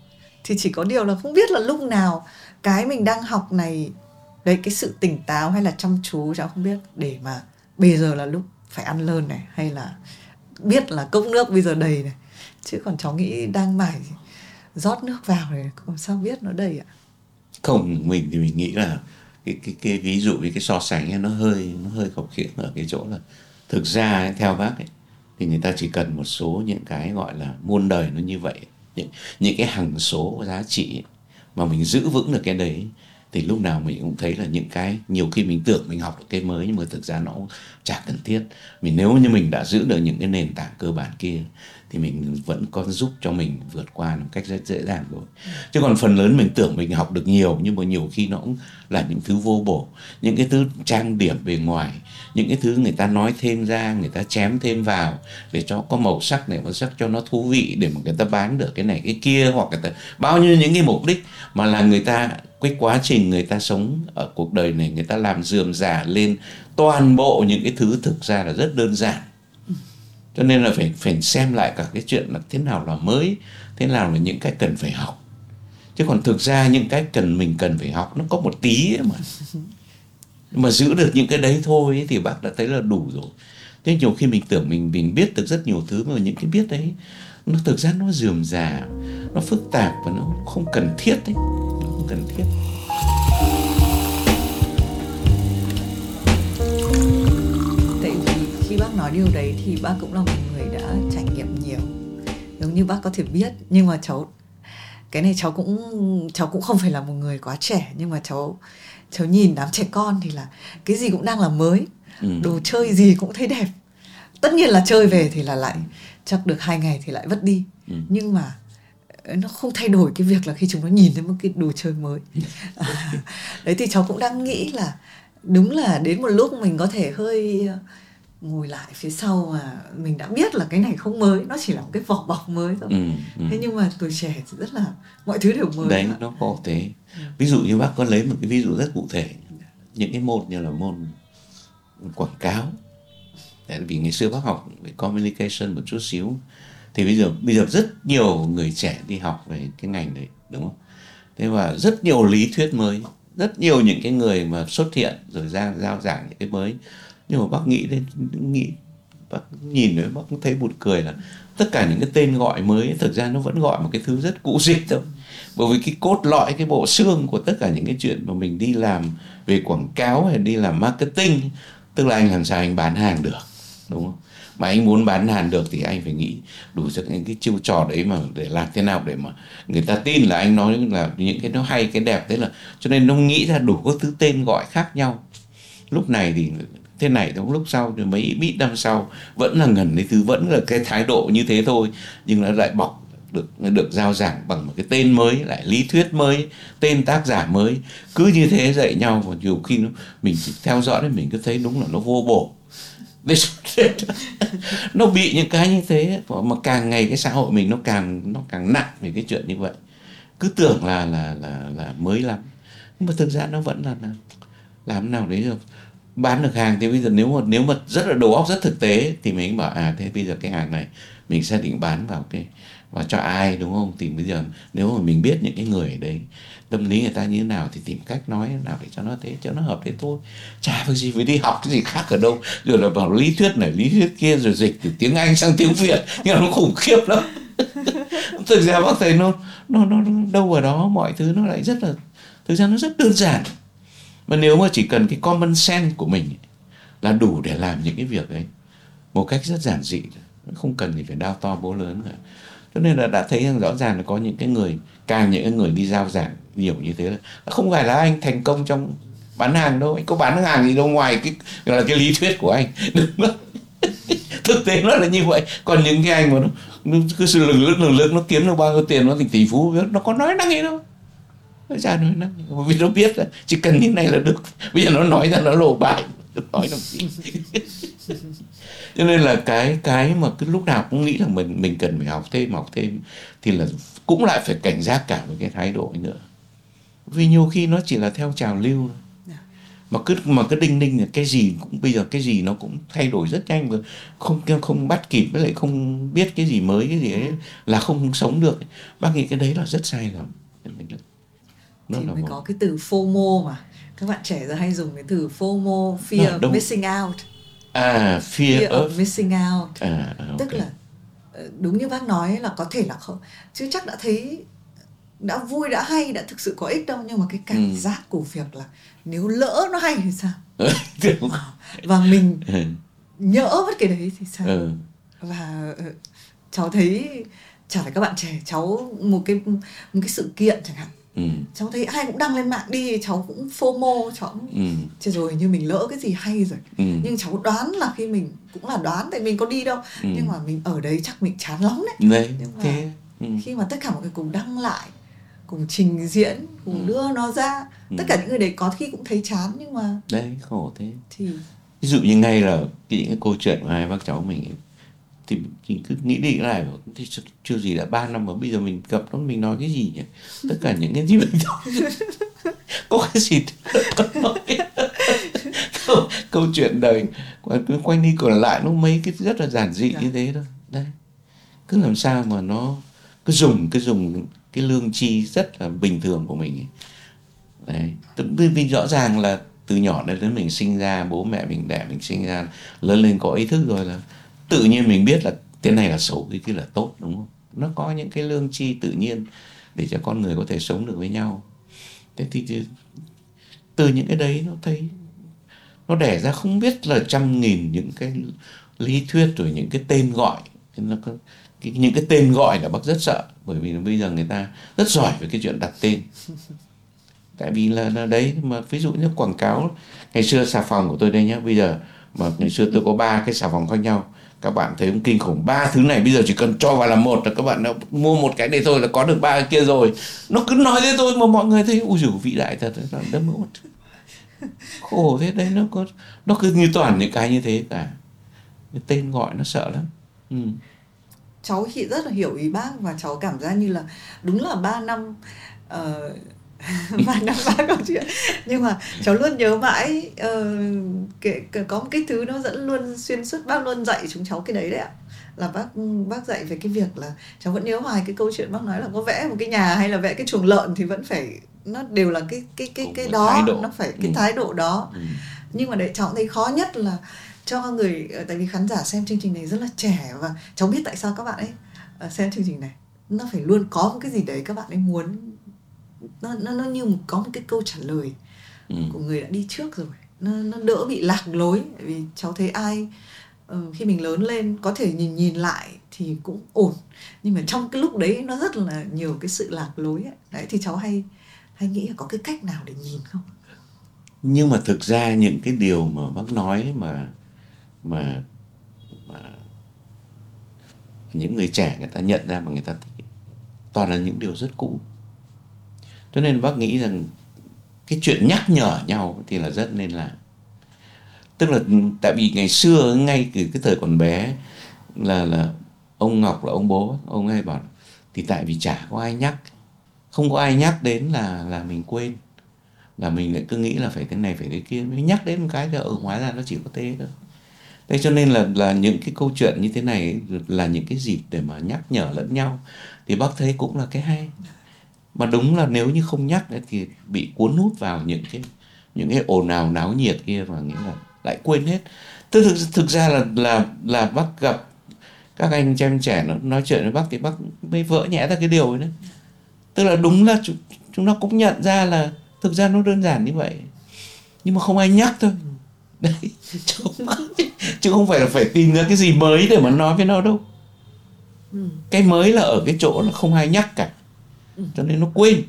[SPEAKER 1] thì chỉ có điều là không biết là lúc nào cái mình đang học này đấy cái sự tỉnh táo hay là chăm chú cháu không biết. Để mà bây giờ là lúc phải ăn lơn này hay là biết là cốc nước bây giờ đầy này. Chứ còn cháu nghĩ đang mải rót nước vào này làm sao biết nó đầy ạ.
[SPEAKER 2] Không mình thì mình nghĩ là cái cái cái ví dụ với cái so sánh ấy, nó hơi nó hơi khập khiễng ở cái chỗ là thực ra ấy, theo bác ấy, thì người ta chỉ cần một số những cái gọi là muôn đời nó như vậy. Những những cái hằng số giá trị ấy, mà mình giữ vững được cái đấy thì lúc nào mình cũng thấy là những cái, nhiều khi mình tưởng mình học được cái mới nhưng mà thực ra nó chả cần thiết. Mình nếu như mình đã giữ được những cái nền tảng cơ bản kia thì mình vẫn có giúp cho mình vượt qua một cách rất dễ dàng rồi. Chứ còn phần lớn mình tưởng mình học được nhiều nhưng mà nhiều khi nó cũng là những thứ vô bổ, những cái thứ trang điểm bề ngoài, những cái thứ người ta nói thêm ra, người ta chém thêm vào để cho có màu sắc này, màu sắc cho nó thú vị để mà người ta bán được cái này, cái kia hoặc người ta, bao nhiêu những cái mục đích mà là người ta cái quá trình người ta sống ở cuộc đời này người ta làm dườm giả lên toàn bộ những cái thứ thực ra là rất đơn giản. Cho nên là phải phải xem lại cả cái chuyện là thế nào là mới thế nào là những cái cần phải học. Chứ còn thực ra những cái cần mình cần phải học nó có một tí ấy mà. Mà giữ được những cái đấy thôi ấy, thì bác đã thấy là đủ rồi. Thế nhiều khi mình tưởng mình mình biết được rất nhiều thứ mà những cái biết đấy nó thực ra nó dườm già nó phức tạp và nó không cần thiết đấy nó không cần thiết.
[SPEAKER 1] Tại vì khi bác nói điều đấy thì bác cũng là một người đã trải nghiệm nhiều. Giống như bác có thể biết nhưng mà cháu cái này cháu cũng cháu cũng không phải là một người quá trẻ nhưng mà cháu cháu nhìn đám trẻ con thì là cái gì cũng đang là mới. Ừ. đồ chơi gì cũng thấy đẹp. Tất nhiên là chơi về thì là lại chắc được hai ngày thì lại vứt đi. Ừ. nhưng mà ờ, nó không thay đổi cái việc là khi chúng nó nhìn thấy một cái đồ chơi mới. À, *laughs* đấy thì cháu cũng đang nghĩ là đúng là đến một lúc mình có thể hơi ờ, ngồi lại phía sau mà mình đã biết là cái này không mới nó chỉ là một cái vỏ bọc mới thôi. Ừ, ừ. thế nhưng mà tuổi trẻ thì rất là mọi thứ đều mới
[SPEAKER 2] đấy nó có thế. Ừ. ví dụ như bác có lấy một cái ví dụ rất cụ thể những cái môn như là môn quảng cáo tại vì ngày xưa bác học về communication một chút xíu. Thì bây giờ bây giờ rất nhiều người trẻ đi học về cái ngành đấy, đúng không? Thế và rất nhiều lý thuyết mới, rất nhiều những cái người mà xuất hiện rồi ra, giao giảng những cái mới. Nhưng mà bác nghĩ đến, nghĩ, bác nhìn đấy bác cũng thấy buồn cười là tất cả những cái tên gọi mới, thực ra nó vẫn gọi một cái thứ rất cũ dịch thôi. Bởi vì cái cốt lõi, cái bộ xương của tất cả những cái chuyện mà mình đi làm về quảng cáo hay đi làm marketing, tức là anh làm sao anh bán hàng được đúng không? Mà anh muốn bán hàng được thì anh phải nghĩ đủ được những cái chiêu trò đấy mà để làm thế nào để mà người ta tin là anh nói là những cái nó hay cái đẹp. Thế là cho nên nó nghĩ ra đủ các thứ tên gọi khác nhau. Lúc này thì thế này trong lúc sau thì mấy ít năm sau vẫn là ngần đấy thứ vẫn là cái thái độ như thế thôi. Nhưng nó lại bọc được được giao giảng bằng một cái tên mới lại lý thuyết mới tên tác giả mới. Cứ như thế dạy nhau và nhiều khi nó, mình theo dõi mình cứ thấy đúng là nó vô bổ. *laughs* nó bị những cái như thế mà càng ngày cái xã hội mình nó càng nó càng nặng về cái chuyện như vậy. Cứ tưởng là là là là mới lắm. Nhưng mà thực ra nó vẫn là, là làm nào đấy được. Bán được hàng thì bây giờ nếu mà nếu mà rất là đầu óc rất thực tế thì mình bảo à thế bây giờ cái hàng này mình sẽ định bán vào cái và cho ai đúng không? Thì bây giờ nếu mà mình biết những cái người đấy tâm lý người ta như thế nào thì tìm cách nói nào để cho nó thế cho nó hợp thế thôi chả việc gì phải đi học cái gì khác ở đâu. Rồi là bảo lý thuyết này lý thuyết kia rồi dịch từ tiếng anh sang tiếng việt. Nhưng nó khủng khiếp lắm. *laughs* Thực ra bác thầy nó, nó nó đâu ở đó mọi thứ nó lại rất là thực ra nó rất đơn giản. Mà nếu mà chỉ cần cái common sense của mình là đủ để làm những cái việc ấy một cách rất giản dị không cần thì phải đao to bố lớn cả. Cho nên là đã thấy rằng rõ ràng là có những cái người càng những người đi giao giảng nhiều như thế. Là không phải là anh thành công trong bán hàng đâu anh có bán hàng gì đâu ngoài cái là cái lý thuyết của anh *laughs* đúng không? Thực tế nó là như vậy. Còn những cái anh mà nó, nó cứ sự lực lực lực lực nó kiếm được bao nhiêu tiền nó thành tỷ phú nó có nói năng gì đâu. Nó ra nói năng. Vì nó biết là chỉ cần như này là được. Bây giờ nó nói ra nó lộ bại. Nói làm gì? *laughs* Cho nên là cái cái mà cứ lúc nào cũng nghĩ là mình mình cần phải học thêm học thêm thì là cũng lại phải cảnh giác cả với cái thái độ ấy nữa. Vì nhiều khi nó chỉ là theo trào lưu dạ. mà cứ mà cứ đinh ninh là cái gì cũng bây giờ cái gì nó cũng thay đổi rất nhanh và không không bắt kịp với lại không biết cái gì mới cái gì ấy là không sống được. Bác nghĩ cái đấy là rất sai lầm.
[SPEAKER 1] Nó thì mới một... có cái từ FOMO mà. Các bạn trẻ giờ hay dùng cái từ FOMO fear à, of missing out.
[SPEAKER 2] À fear, fear of...
[SPEAKER 1] of missing out. À, okay. tức là đúng như bác nói là có thể là không chứ chắc đã thấy đã vui đã hay đã thực sự có ích đâu nhưng mà cái cảm ừ. giác của việc là nếu lỡ nó hay thì sao *laughs* và mình ừ. nhỡ mất cái đấy thì sao ừ. và ờ, cháu thấy chả phải các bạn trẻ cháu một cái một cái sự kiện chẳng hạn ừ. cháu thấy ai cũng đăng lên mạng đi cháu cũng fomo cháu ừ. chứ rồi như mình lỡ cái gì hay rồi ừ. nhưng cháu đoán là khi mình cũng là đoán tại mình có đi đâu ừ. nhưng mà mình ở đấy chắc mình chán lắm đấy, đấy nhưng mà thế. Ừ. khi mà tất cả mọi người cùng đăng lại cùng trình diễn cùng ừ. đưa nó ra ừ. tất cả những người đấy có khi cũng thấy chán nhưng mà
[SPEAKER 2] đấy khổ thế thì ví dụ như ngay là những cái câu chuyện của hai bác cháu mình thì mình cứ nghĩ đi lại thì chưa gì đã ba năm mà bây giờ mình gặp nó mình nói cái gì nhỉ? Tất cả những cái gì mình nói. *laughs* Có cái gì câu, câu chuyện đời cứ quanh đi còn lại nó mấy cái rất là giản dị như thế thôi. Đấy. Cứ làm sao mà nó cứ dùng cứ dùng cái lương chi rất là bình thường của mình ấy. đấy. Tự vì rõ ràng là từ nhỏ đến mình sinh ra bố mẹ mình đẻ mình sinh ra lớn lên có ý thức rồi là tự nhiên mình biết là cái này là xấu cái kia là tốt đúng không? Nó có những cái lương chi tự nhiên để cho con người có thể sống được với nhau. Thế thì từ những cái đấy nó thấy nó đẻ ra không biết là trăm nghìn những cái lý thuyết rồi những cái tên gọi. Nó có, cái, những cái tên gọi là bác rất sợ bởi vì bây giờ người ta rất giỏi về cái chuyện đặt tên. *laughs* Tại vì là, là đấy mà ví dụ như quảng cáo ngày xưa xà phòng của tôi đây nhá bây giờ mà ngày xưa tôi có ba cái xà phòng khác nhau các bạn thấy cũng kinh khủng. Ba thứ này bây giờ chỉ cần cho vào là một là các bạn đã mua một cái này thôi là có được ba cái kia rồi. Nó cứ nói thế thôi mà mọi người thấy ui dù vĩ đại thật là đấm một khổ thế đấy nó có nó cứ như toàn những cái như thế cả. Cái tên gọi nó sợ lắm. Ừ.
[SPEAKER 1] cháu thì rất là hiểu ý bác và cháu cảm giác như là đúng là ba năm uh, và năm ba câu chuyện. Nhưng mà cháu luôn nhớ mãi uh, có một cái thứ nó dẫn luôn xuyên suốt bác luôn dạy chúng cháu cái đấy đấy ạ. Là bác bác dạy về cái việc là cháu vẫn nhớ hoài cái câu chuyện bác nói là có vẽ một cái nhà hay là vẽ cái chuồng lợn thì vẫn phải nó đều là cái cái cái cái, cái đó nó phải cái ừ. thái độ đó. Ừ. nhưng mà để cháu thấy khó nhất là cho người ờ, tại vì khán giả xem chương trình này rất là trẻ và cháu biết tại sao các bạn ấy ờ, xem chương trình này. Nó phải luôn có một cái gì đấy các bạn ấy muốn nó nó nó như một có một cái câu trả lời ừ. của người đã đi trước rồi nó nó đỡ bị lạc lối vì cháu thấy ai uh, khi mình lớn lên có thể nhìn nhìn lại thì cũng ổn nhưng mà trong cái lúc đấy nó rất là nhiều cái sự lạc lối ấy. đấy thì cháu hay hay nghĩ là có cái cách nào để nhìn không
[SPEAKER 2] nhưng mà thực ra những cái điều mà bác nói mà mà mà những người trẻ người ta nhận ra mà người ta thích toàn là những điều rất cũ cho nên bác nghĩ rằng cái chuyện nhắc nhở nhau thì là rất nên làm. Tức là tại vì ngày xưa, ngay từ cái thời còn bé, là là ông ngọc là ông bố, ông hay bảo thì tại vì chả có ai nhắc, không có ai nhắc đến là là mình quên, là mình lại cứ nghĩ là phải thế này, phải thế kia, mới nhắc đến một cái là ở ngoài hóa ra nó chỉ có thế thôi. Thế cho nên là là những cái câu chuyện như thế này là những cái dịp để mà nhắc nhở lẫn nhau. Thì bác thấy cũng là cái hay mà đúng là nếu như không nhắc thì bị cuốn hút vào những cái những cái ồn ào náo nhiệt kia và nghĩ là lại quên hết. Thực thực, thực ra là là là bác gặp các anh em trẻ nó nói chuyện với bác thì bác mới vỡ nhẽ ra cái điều ấy đấy. Tức là đúng là chúng, chúng nó cũng nhận ra là thực ra nó đơn giản như vậy. Nhưng mà không ai nhắc thôi. Đấy *laughs* chứ không, chứ không phải là phải tìm ra cái gì mới để mà nói với nó đâu. Ừ. cái mới là ở cái chỗ là không ai nhắc cả. Cho nên nó quên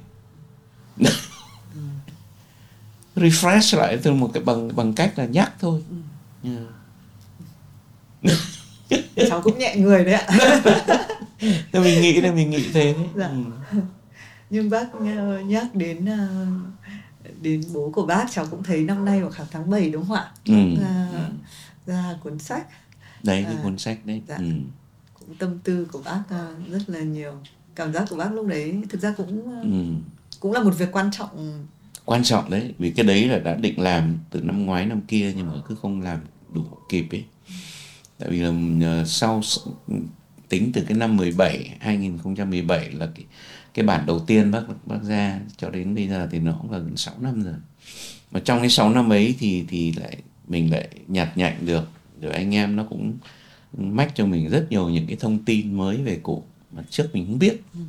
[SPEAKER 2] ừ. *laughs* refresh lại từ một cái bằng bằng cách là nhắc thôi yeah. *laughs*
[SPEAKER 1] cháu cũng nhẹ người đấy ạ *laughs*
[SPEAKER 2] thì mình nghĩ là mình nghĩ thế đấy dạ.
[SPEAKER 1] ừ. nhưng bác nhắc đến đến bố của bác cháu cũng thấy năm nay vào khoảng tháng 7 đúng không ạ ừ. ra, ừ. ra cuốn sách
[SPEAKER 2] đấy cái à, cuốn sách đấy dạ. ừ.
[SPEAKER 1] cũng tâm tư của bác rất là nhiều cảm giác của bác lúc đấy thực ra cũng ừ. cũng là một việc quan trọng.
[SPEAKER 2] Quan trọng đấy vì cái đấy là đã định làm từ năm ngoái năm kia nhưng mà cứ không làm đủ kịp ấy. Tại vì là ờ, sau tính từ cái năm 17 2017 là cái cái bản đầu tiên bác bác ra cho đến bây giờ thì nó cũng là gần 6 năm rồi. Mà trong cái 6 năm ấy thì thì lại mình lại nhặt nhạnh được. Rồi anh em nó cũng mách cho mình rất nhiều những cái thông tin mới về cụ mà trước mình không biết. Ừ.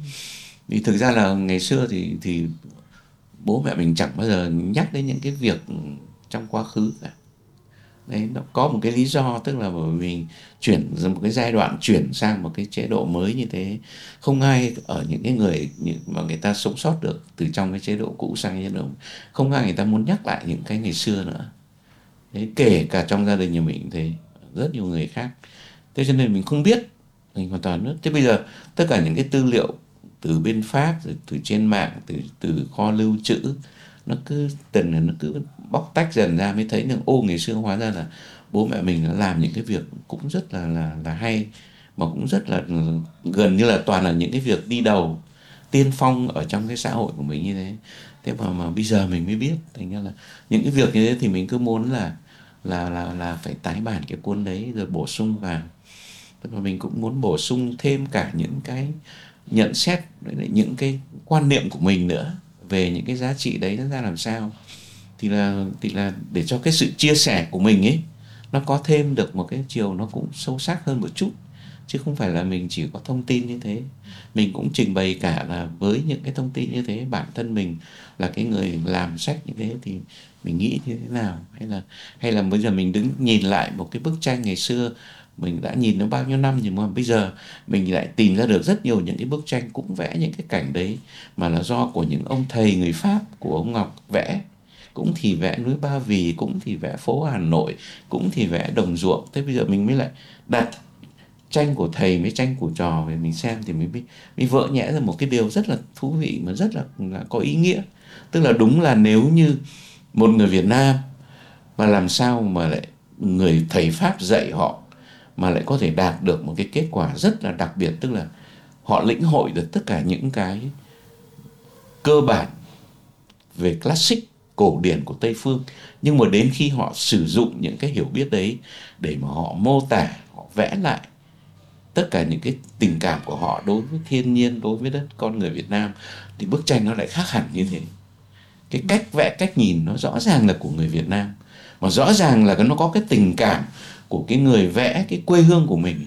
[SPEAKER 2] vì thực ra là ngày xưa thì thì bố mẹ mình chẳng bao giờ nhắc đến những cái việc trong quá khứ cả. Đấy nó có một cái lý do tức là bởi vì chuyển một cái giai đoạn chuyển sang một cái chế độ mới như thế. Không ai ở những cái người mà người ta sống sót được từ trong cái chế độ cũ sang chế độ không ai người ta muốn nhắc lại những cái ngày xưa nữa. Thế kể cả trong gia đình nhà mình thì rất nhiều người khác. Thế cho nên mình không biết mình hoàn toàn nữa thế bây giờ tất cả những cái tư liệu từ bên pháp từ, từ trên mạng từ từ kho lưu trữ nó cứ từng là nó cứ bóc tách dần ra mới thấy được ô ngày xưa hóa ra là bố mẹ mình đã làm những cái việc cũng rất là là là hay mà cũng rất là gần như là toàn là những cái việc đi đầu tiên phong ở trong cái xã hội của mình như thế. Thế mà mà bây giờ mình mới biết thành ra là những cái việc như thế thì mình cứ muốn là là là là phải tái bản cái cuốn đấy rồi bổ sung vào tức là mình cũng muốn bổ sung thêm cả những cái nhận xét những cái quan niệm của mình nữa về những cái giá trị đấy nó ra làm sao. Thì là thì là để cho cái sự chia sẻ của mình ấy, nó có thêm được một cái chiều nó cũng sâu sắc hơn một chút. Chứ không phải là mình chỉ có thông tin như thế. Mình cũng trình bày cả là với những cái thông tin như thế, bản thân mình là cái người làm sách như thế thì mình nghĩ như thế nào? Hay là hay là bây giờ mình đứng nhìn lại một cái bức tranh ngày xưa mình đã nhìn nó bao nhiêu năm nhưng mà bây giờ mình lại tìm ra được rất nhiều những cái bức tranh cũng vẽ những cái cảnh đấy mà là do của những ông thầy người Pháp của ông Ngọc vẽ. Cũng thì vẽ núi Ba Vì cũng thì vẽ phố Hà Nội cũng thì vẽ đồng ruộng. Thế bây giờ mình mới lại đặt tranh của thầy với tranh của trò về mình xem thì mình mới, mới vỡ nhẽ ra một cái điều rất là thú vị mà rất là, là có ý nghĩa. Tức là đúng là nếu như một người Việt Nam mà làm sao mà lại người thầy Pháp dạy họ mà lại có thể đạt được một cái kết quả rất là đặc biệt, tức là họ lĩnh hội được tất cả những cái cơ bản về classic cổ điển của Tây phương. Nhưng mà đến khi họ sử dụng những cái hiểu biết đấy để mà họ mô tả, họ vẽ lại tất cả những cái tình cảm của họ đối với thiên nhiên, đối với đất, con người Việt Nam, thì bức tranh nó lại khác hẳn như thế. Cái cách vẽ, cách nhìn nó rõ ràng là của người Việt Nam. Mà rõ ràng là nó có cái tình cảm của cái người vẽ cái quê hương của mình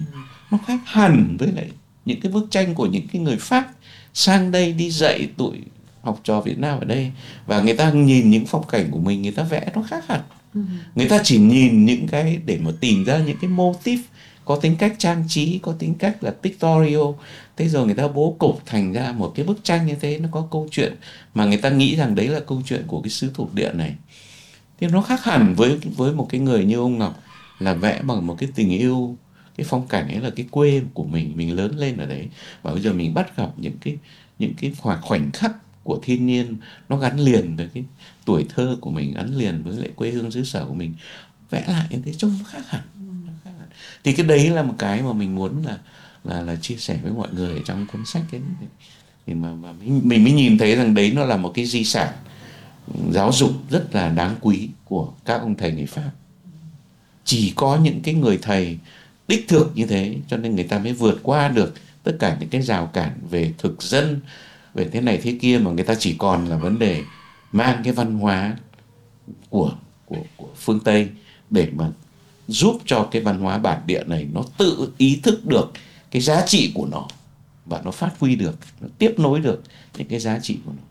[SPEAKER 2] nó khác hẳn với lại những cái bức tranh của những cái người Pháp sang đây đi dạy tụi học trò Việt Nam ở đây. Và người ta nhìn những phong cảnh của mình người ta vẽ nó khác hẳn. Ừ. người ta chỉ nhìn những cái để mà tìm ra những cái mô típ có tính cách trang trí có tính cách là pictorial. Thế rồi người ta bố cục thành ra một cái bức tranh như thế nó có câu chuyện mà người ta nghĩ rằng đấy là câu chuyện của cái sứ thuộc địa này. Thì nó khác hẳn với với một cái người như ông Ngọc là vẽ bằng một cái tình yêu cái phong cảnh ấy là cái quê của mình mình lớn lên ở đấy. Và bây giờ mình bắt gặp những cái những cái khoảnh khắc của thiên nhiên nó gắn liền với cái tuổi thơ của mình gắn liền với lại quê hương xứ sở của mình vẽ lại như thế trông nó khác hẳn thì cái đấy là một cái mà mình muốn là là là chia sẻ với mọi người trong cuốn sách ấy. Thì mà, mà mình, mình mới nhìn thấy rằng đấy nó là một cái di sản giáo dục rất là đáng quý của các ông thầy người Pháp chỉ có những cái người thầy đích thực như thế, cho nên người ta mới vượt qua được tất cả những cái rào cản về thực dân, về thế này thế kia, mà người ta chỉ còn là vấn đề mang cái văn hóa của của của phương Tây để mà giúp cho cái văn hóa bản địa này nó tự ý thức được cái giá trị của nó và nó phát huy được, nó tiếp nối được những cái giá trị của nó.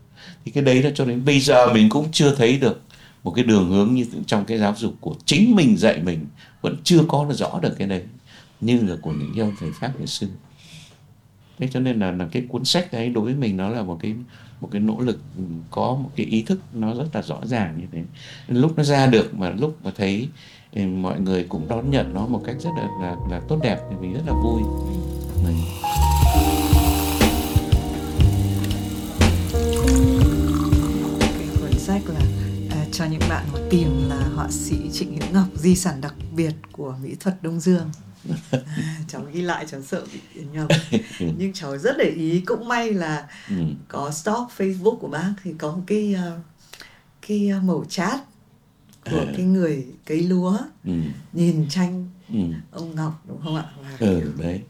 [SPEAKER 2] Thì cái đấy là cho đến bây giờ mình cũng chưa thấy được một cái đường hướng như trong cái giáo dục của chính mình dạy mình vẫn chưa có được rõ được cái đấy. Như là của những ông thầy pháp ngày xưa thế cho nên là là cái cuốn sách đấy đối với mình nó là một cái một cái nỗ lực có một cái ý thức nó rất là rõ ràng như thế. Lúc nó ra được mà lúc mà thấy mọi người cũng đón nhận nó một cách rất là là, là tốt đẹp thì mình rất là vui. Mình
[SPEAKER 1] họa sĩ Trịnh Hiễu Ngọc di sản đặc biệt của mỹ thuật Đông Dương *laughs* cháu ghi lại cháu sợ bị nhầm *laughs* nhưng cháu rất để ý cũng may là ừ. có stock Facebook của bác thì có một cái uh, cái uh, màu chat của à. cái người cấy lúa ừ. nhìn tranh ừ. ông Ngọc đúng không ạ?
[SPEAKER 2] Và ừ đấy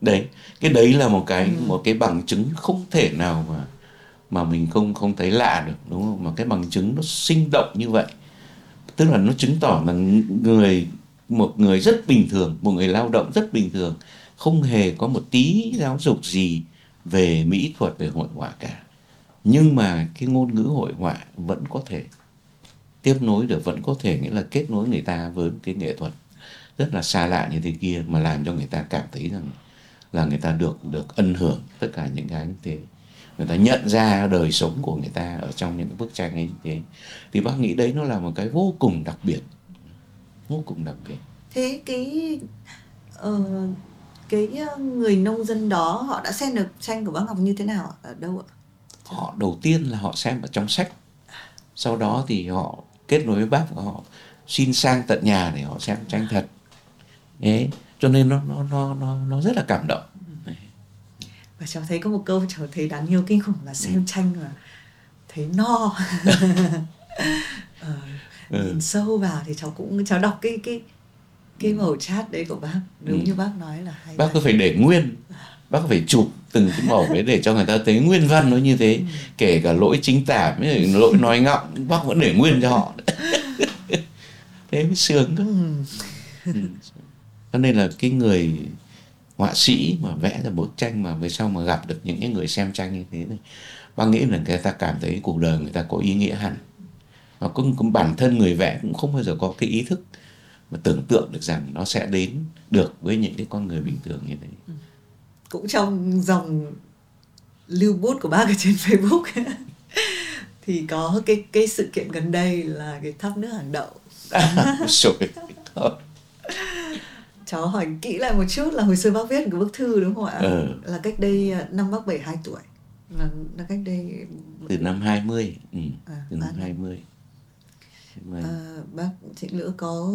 [SPEAKER 2] đấy cái đấy là một cái ừ. một cái bằng chứng không thể nào mà mà mình không không thấy lạ được đúng không mà cái bằng chứng nó sinh động như vậy tức là nó chứng tỏ là người, một người rất bình thường, một người lao động rất bình thường, không hề có một tí giáo dục gì về mỹ thuật, về hội họa cả. Nhưng mà cái ngôn ngữ hội họa vẫn có thể tiếp nối được, vẫn có thể nghĩa là kết nối người ta với cái nghệ thuật rất là xa lạ như thế kia, mà làm cho người ta cảm thấy rằng là người ta được được ân hưởng tất cả những cái như thế người ta nhận ra đời sống của người ta ở trong những bức tranh ấy thế thì bác nghĩ đấy nó là một cái vô cùng đặc biệt vô cùng đặc biệt
[SPEAKER 1] thế cái uh, cái người nông dân đó họ đã xem được tranh của bác Ngọc như thế nào ở đâu ạ?
[SPEAKER 2] Họ đầu tiên là họ xem ở trong sách, sau đó thì họ kết nối với bác và họ xin sang tận nhà để họ xem tranh thật. Thế cho nên nó nó nó nó nó rất là cảm động.
[SPEAKER 1] Và cháu thấy có một câu cháu thấy đáng yêu kinh khủng là xem ừ. tranh mà thấy no. *laughs* ờ, ừ. nhìn sâu vào thì cháu cũng cháu đọc cái cái cái màu chat đấy của bác đúng ừ. như bác nói là hay
[SPEAKER 2] bác cứ phải để nguyên bác phải chụp từng cái màu đấy để cho người ta thấy nguyên văn nó như thế ừ. kể cả lỗi chính tả với lỗi nói ngọng bác vẫn để nguyên cho họ *laughs* thế mới sướng cơ ừ. ừ. cho nên là cái người họa sĩ mà vẽ ra bức tranh mà về sau mà gặp được những cái người xem tranh như thế này bác nghĩ là người ta cảm thấy cuộc đời người ta có ý nghĩa hẳn. Và cũng, cũng bản thân người vẽ cũng không bao giờ có cái ý thức mà tưởng tượng được rằng nó sẽ đến được với những cái con người bình thường như thế. Ừ.
[SPEAKER 1] cũng trong dòng lưu bút của bác ở trên Facebook *laughs* thì có cái cái sự kiện gần đây là cái thắp nước hàng đậu *laughs* cháu hỏi kỹ lại một chút là hồi xưa bác viết cái bức thư đúng không ạ? Ừ. là cách đây à, năm bác 72 tuổi. Là, là cách đây
[SPEAKER 2] từ năm 20 ừ. à, từ năm 20
[SPEAKER 1] à, bác Trịnh Lữ có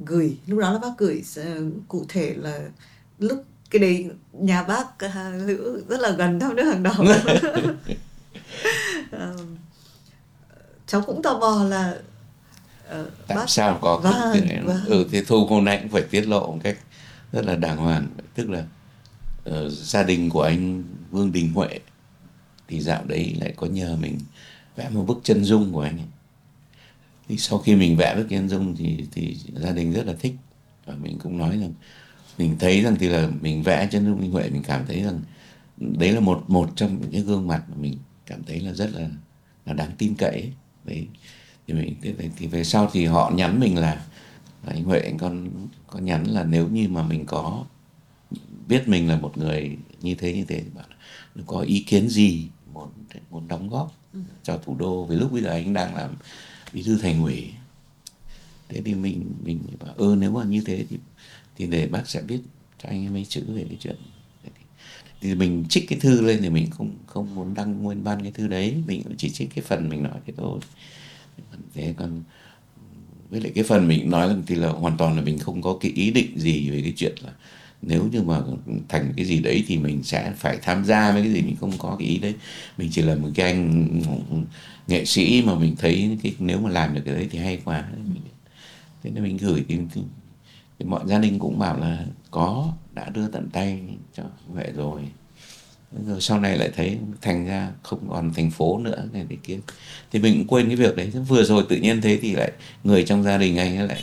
[SPEAKER 1] gửi lúc đó là bác gửi uh, cụ thể là lúc cái đấy nhà bác uh, Lữ rất là gần thăm nước hàng đầu. Uh, *laughs* *laughs* cháu cũng tò mò là
[SPEAKER 2] uh, tại bác... sao có vâng, cái, vâng. ừ thì thu hôm nay cũng phải tiết lộ một cách rất là đàng hoàng. Tức là uh, gia đình của anh Vương Đình Huệ thì dạo đấy lại có nhờ mình vẽ một bức chân dung của anh ấy. Thì sau khi mình vẽ bức chân dung thì thì gia đình rất là thích. Và mình cũng nói rằng mình thấy rằng thì là mình vẽ chân dung minh huệ mình cảm thấy rằng đấy là một một trong những cái gương mặt mà mình cảm thấy là rất là là đáng tin cậy đấy thì mình thì về sau thì họ nhắn mình là, là anh huệ anh con có nhắn là nếu như mà mình có biết mình là một người như thế như thế thì bạn có ý kiến gì muốn muốn đóng góp ừ. cho thủ đô? Vì lúc bây giờ anh đang làm bí thư thành ủy. Thế thì mình mình bảo ơ ừ, nếu mà như thế thì thì để bác sẽ biết cho anh mấy chữ về cái chuyện thì mình trích cái thư lên thì mình không không muốn đăng nguyên văn cái thư đấy. Mình chỉ trích cái phần mình nói thế thôi thế còn với lại cái phần mình nói thì là hoàn toàn là mình không có cái ý định gì về cái chuyện là nếu như mà thành cái gì đấy thì mình sẽ phải tham gia với cái gì mình không có cái ý đấy. Mình chỉ là một cái anh nghệ sĩ mà mình thấy cái nếu mà làm được cái đấy thì hay quá. Thế nên mình gửi thì, thì, thì mọi gia đình cũng bảo là có đã đưa tận tay cho vậy rồi rồi sau này lại thấy thành ra không còn thành phố nữa này để kia. Thì mình cũng quên cái việc đấy. Vừa rồi tự nhiên thế thì lại người trong gia đình anh ấy lại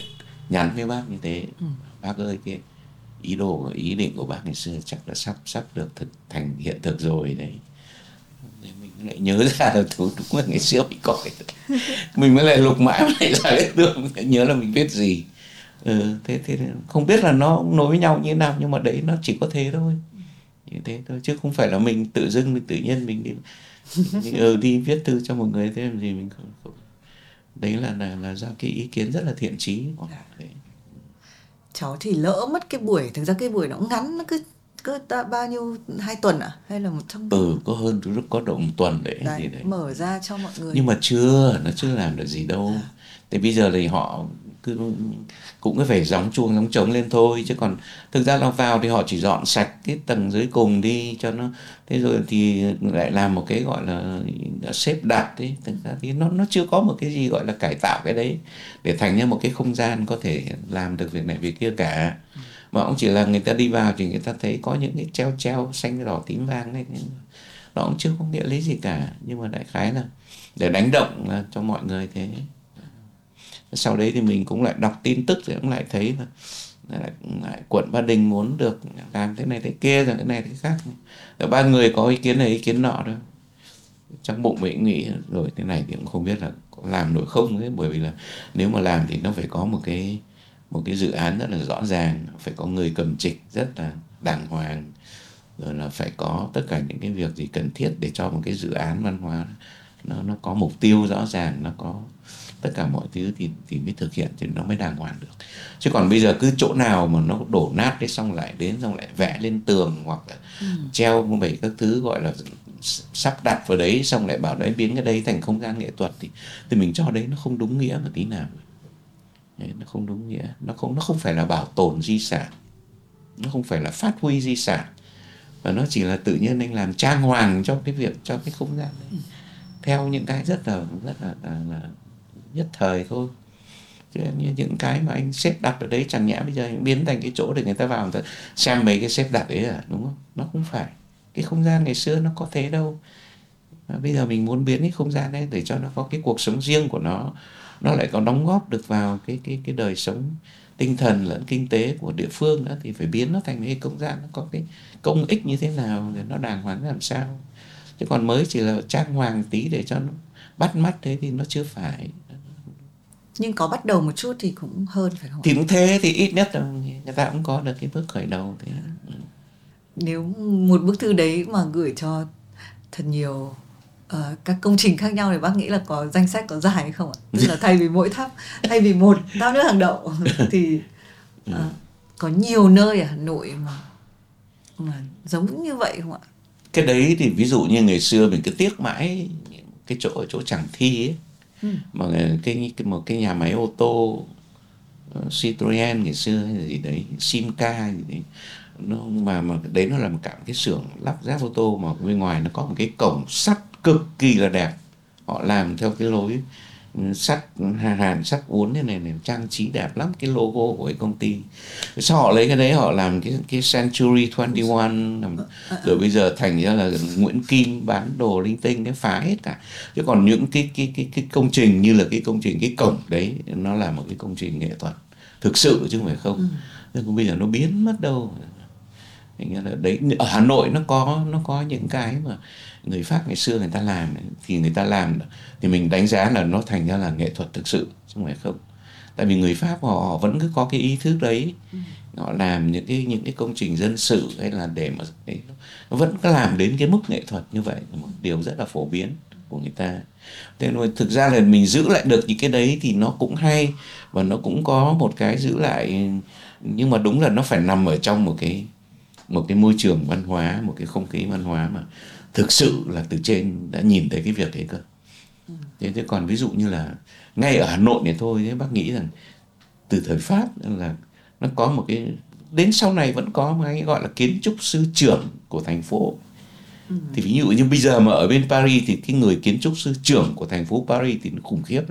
[SPEAKER 2] nhắn với bác như thế. Ừ. bác ơi cái ý đồ ý định của bác ngày xưa chắc là sắp sắp được thực thành hiện thực rồi đấy. Mình lại nhớ ra là *laughs* đúng là ngày xưa mình có cái mình mới lại lục mãi *laughs* lại ra cái tưởng nhớ là mình biết gì. Ừ, thế thế không biết là nó nối với nhau như thế nào nhưng mà đấy nó chỉ có thế thôi như thế thôi. Chứ không phải là mình tự dưng mình tự nhiên mình đi *laughs* mình, ừ, đi viết thư cho một người thế làm gì mình không, không. đấy là là là do cái ý kiến rất là thiện trí của đấy.
[SPEAKER 1] Cháu thì lỡ mất cái buổi thực ra cái buổi nó ngắn nó cứ cứ ta bao nhiêu hai tuần à hay là một trong
[SPEAKER 2] ừ có hơn rất có độ một tuần đấy,
[SPEAKER 1] đấy, đấy. mở ra cho mọi người.
[SPEAKER 2] Nhưng mà chưa nó chưa làm được gì đâu. À. thì bây giờ thì họ cứ cũng phải gióng chuông, gióng trống lên thôi. Chứ còn thực ra là vào thì họ chỉ dọn sạch cái tầng dưới cùng đi cho nó. Thế rồi thì lại làm một cái gọi là xếp đặt đấy thực ra thì nó nó chưa có một cái gì gọi là cải tạo cái đấy để thành ra một cái không gian có thể làm được việc này việc kia cả. Mà cũng chỉ là người ta đi vào thì người ta thấy có những cái treo treo xanh đỏ tím vàng này. Nó cũng chưa có nghĩa lý gì cả. Nhưng mà đại khái là để đánh động cho mọi người thế sau đấy thì mình cũng lại đọc tin tức thì cũng lại thấy là lại, lại quận ba đình muốn được làm thế này thế kia rồi thế này thế khác. Rồi ba người có ý kiến này ý kiến nọ thôi. Trong bụng mình nghĩ rồi thế này thì cũng không biết là có làm nổi không ấy bởi vì là nếu mà làm thì nó phải có một cái một cái dự án rất là rõ ràng phải có người cầm trịch rất là đàng hoàng rồi là phải có tất cả những cái việc gì cần thiết để cho một cái dự án văn hóa nó nó có mục tiêu rõ ràng nó có tất cả mọi thứ thì thì mới thực hiện thì nó mới đàng hoàng được. Chứ còn bây giờ cứ chỗ nào mà nó đổ nát đấy xong lại đến xong lại vẽ lên tường hoặc là ừ. treo một bảy các thứ gọi là sắp đặt vào đấy xong lại bảo đấy biến cái đấy thành không gian nghệ thuật thì thì mình cho đấy nó không đúng nghĩa một tí nào. Đấy, nó không đúng nghĩa. Nó không nó không phải là bảo tồn di sản. Nó không phải là phát huy di sản. Và nó chỉ là tự nhiên anh làm trang hoàng cho cái việc cho cái không gian đấy. Ừ. theo những cái rất là rất là, là, là nhất thời thôi. Chứ như những cái mà anh xếp đặt ở đấy chẳng nhẽ bây giờ anh biến thành cái chỗ để người ta vào người ta xem mấy cái xếp đặt đấy à đúng không? Nó không phải. Cái không gian ngày xưa nó có thế đâu. Mà bây giờ mình muốn biến cái không gian đấy để cho nó có cái cuộc sống riêng của nó nó lại có đóng góp được vào cái cái cái đời sống tinh thần lẫn kinh tế của địa phương nữa thì phải biến nó thành cái không gian nó có cái công ích như thế nào để nó đàng hoàng làm sao. Chứ còn mới chỉ là trang hoàng tí để cho nó bắt mắt thế thì nó chưa phải
[SPEAKER 1] nhưng có bắt đầu một chút thì cũng hơn phải không
[SPEAKER 2] thì cũng thế thì ít nhất là người ta cũng có được cái bước khởi đầu thì ừ.
[SPEAKER 1] nếu một bức thư đấy mà gửi cho thật nhiều uh, các công trình khác nhau thì bác nghĩ là có danh sách có dài hay không ạ? Tức là thay vì mỗi tháp thay vì một tháp nước hàng đậu *laughs* thì uh, có nhiều nơi ở hà nội mà mà giống như vậy không ạ?
[SPEAKER 2] Cái đấy thì ví dụ như ngày xưa mình cứ tiếc mãi cái chỗ ở chỗ chẳng thi ấy ừ. mà cái, cái một cái nhà máy ô tô ờ, Citroen ngày xưa hay là gì đấy Simca gì đấy nó mà mà đấy nó là một cả cái xưởng lắp ráp ô tô mà bên ngoài nó có một cái cổng sắt cực kỳ là đẹp họ làm theo cái lối sắt hàn sắt uốn thế này này trang trí đẹp lắm cái logo của cái công ty. Sau họ lấy cái đấy họ làm cái cái Century 21 làm, rồi bây giờ thành ra là Nguyễn Kim bán đồ linh tinh cái phá hết cả. Chứ còn những cái cái cái cái công trình như là cái công trình cái cổng đấy nó là một cái công trình nghệ thuật thực sự chứ không phải không. Ừ. nhưng bây giờ nó biến mất đâu. Thành là đấy ở Hà Nội nó có nó có những cái mà người Pháp ngày xưa người ta làm thì người ta làm thì mình đánh giá là nó thành ra là nghệ thuật thực sự chứ không phải không. Tại vì người Pháp họ, họ vẫn cứ có cái ý thức đấy. Ừ. họ làm những cái những cái công trình dân sự hay là để mà ấy, nó vẫn có làm đến cái mức nghệ thuật như vậy một điều rất là phổ biến của người ta. Thế nên thực ra là mình giữ lại được những cái đấy thì nó cũng hay và nó cũng có một cái giữ lại nhưng mà đúng là nó phải nằm ở trong một cái một cái môi trường văn hóa một cái không khí văn hóa mà thực sự là từ trên đã nhìn thấy cái việc đấy cơ ừ. thế thế còn ví dụ như là ngay ở hà nội này thôi thế bác nghĩ rằng từ thời pháp là nó có một cái đến sau này vẫn có một cái gọi là kiến trúc sư trưởng của thành phố ừ. thì ví dụ như bây giờ mà ở bên Paris thì cái người kiến trúc sư trưởng của thành phố Paris thì nó khủng khiếp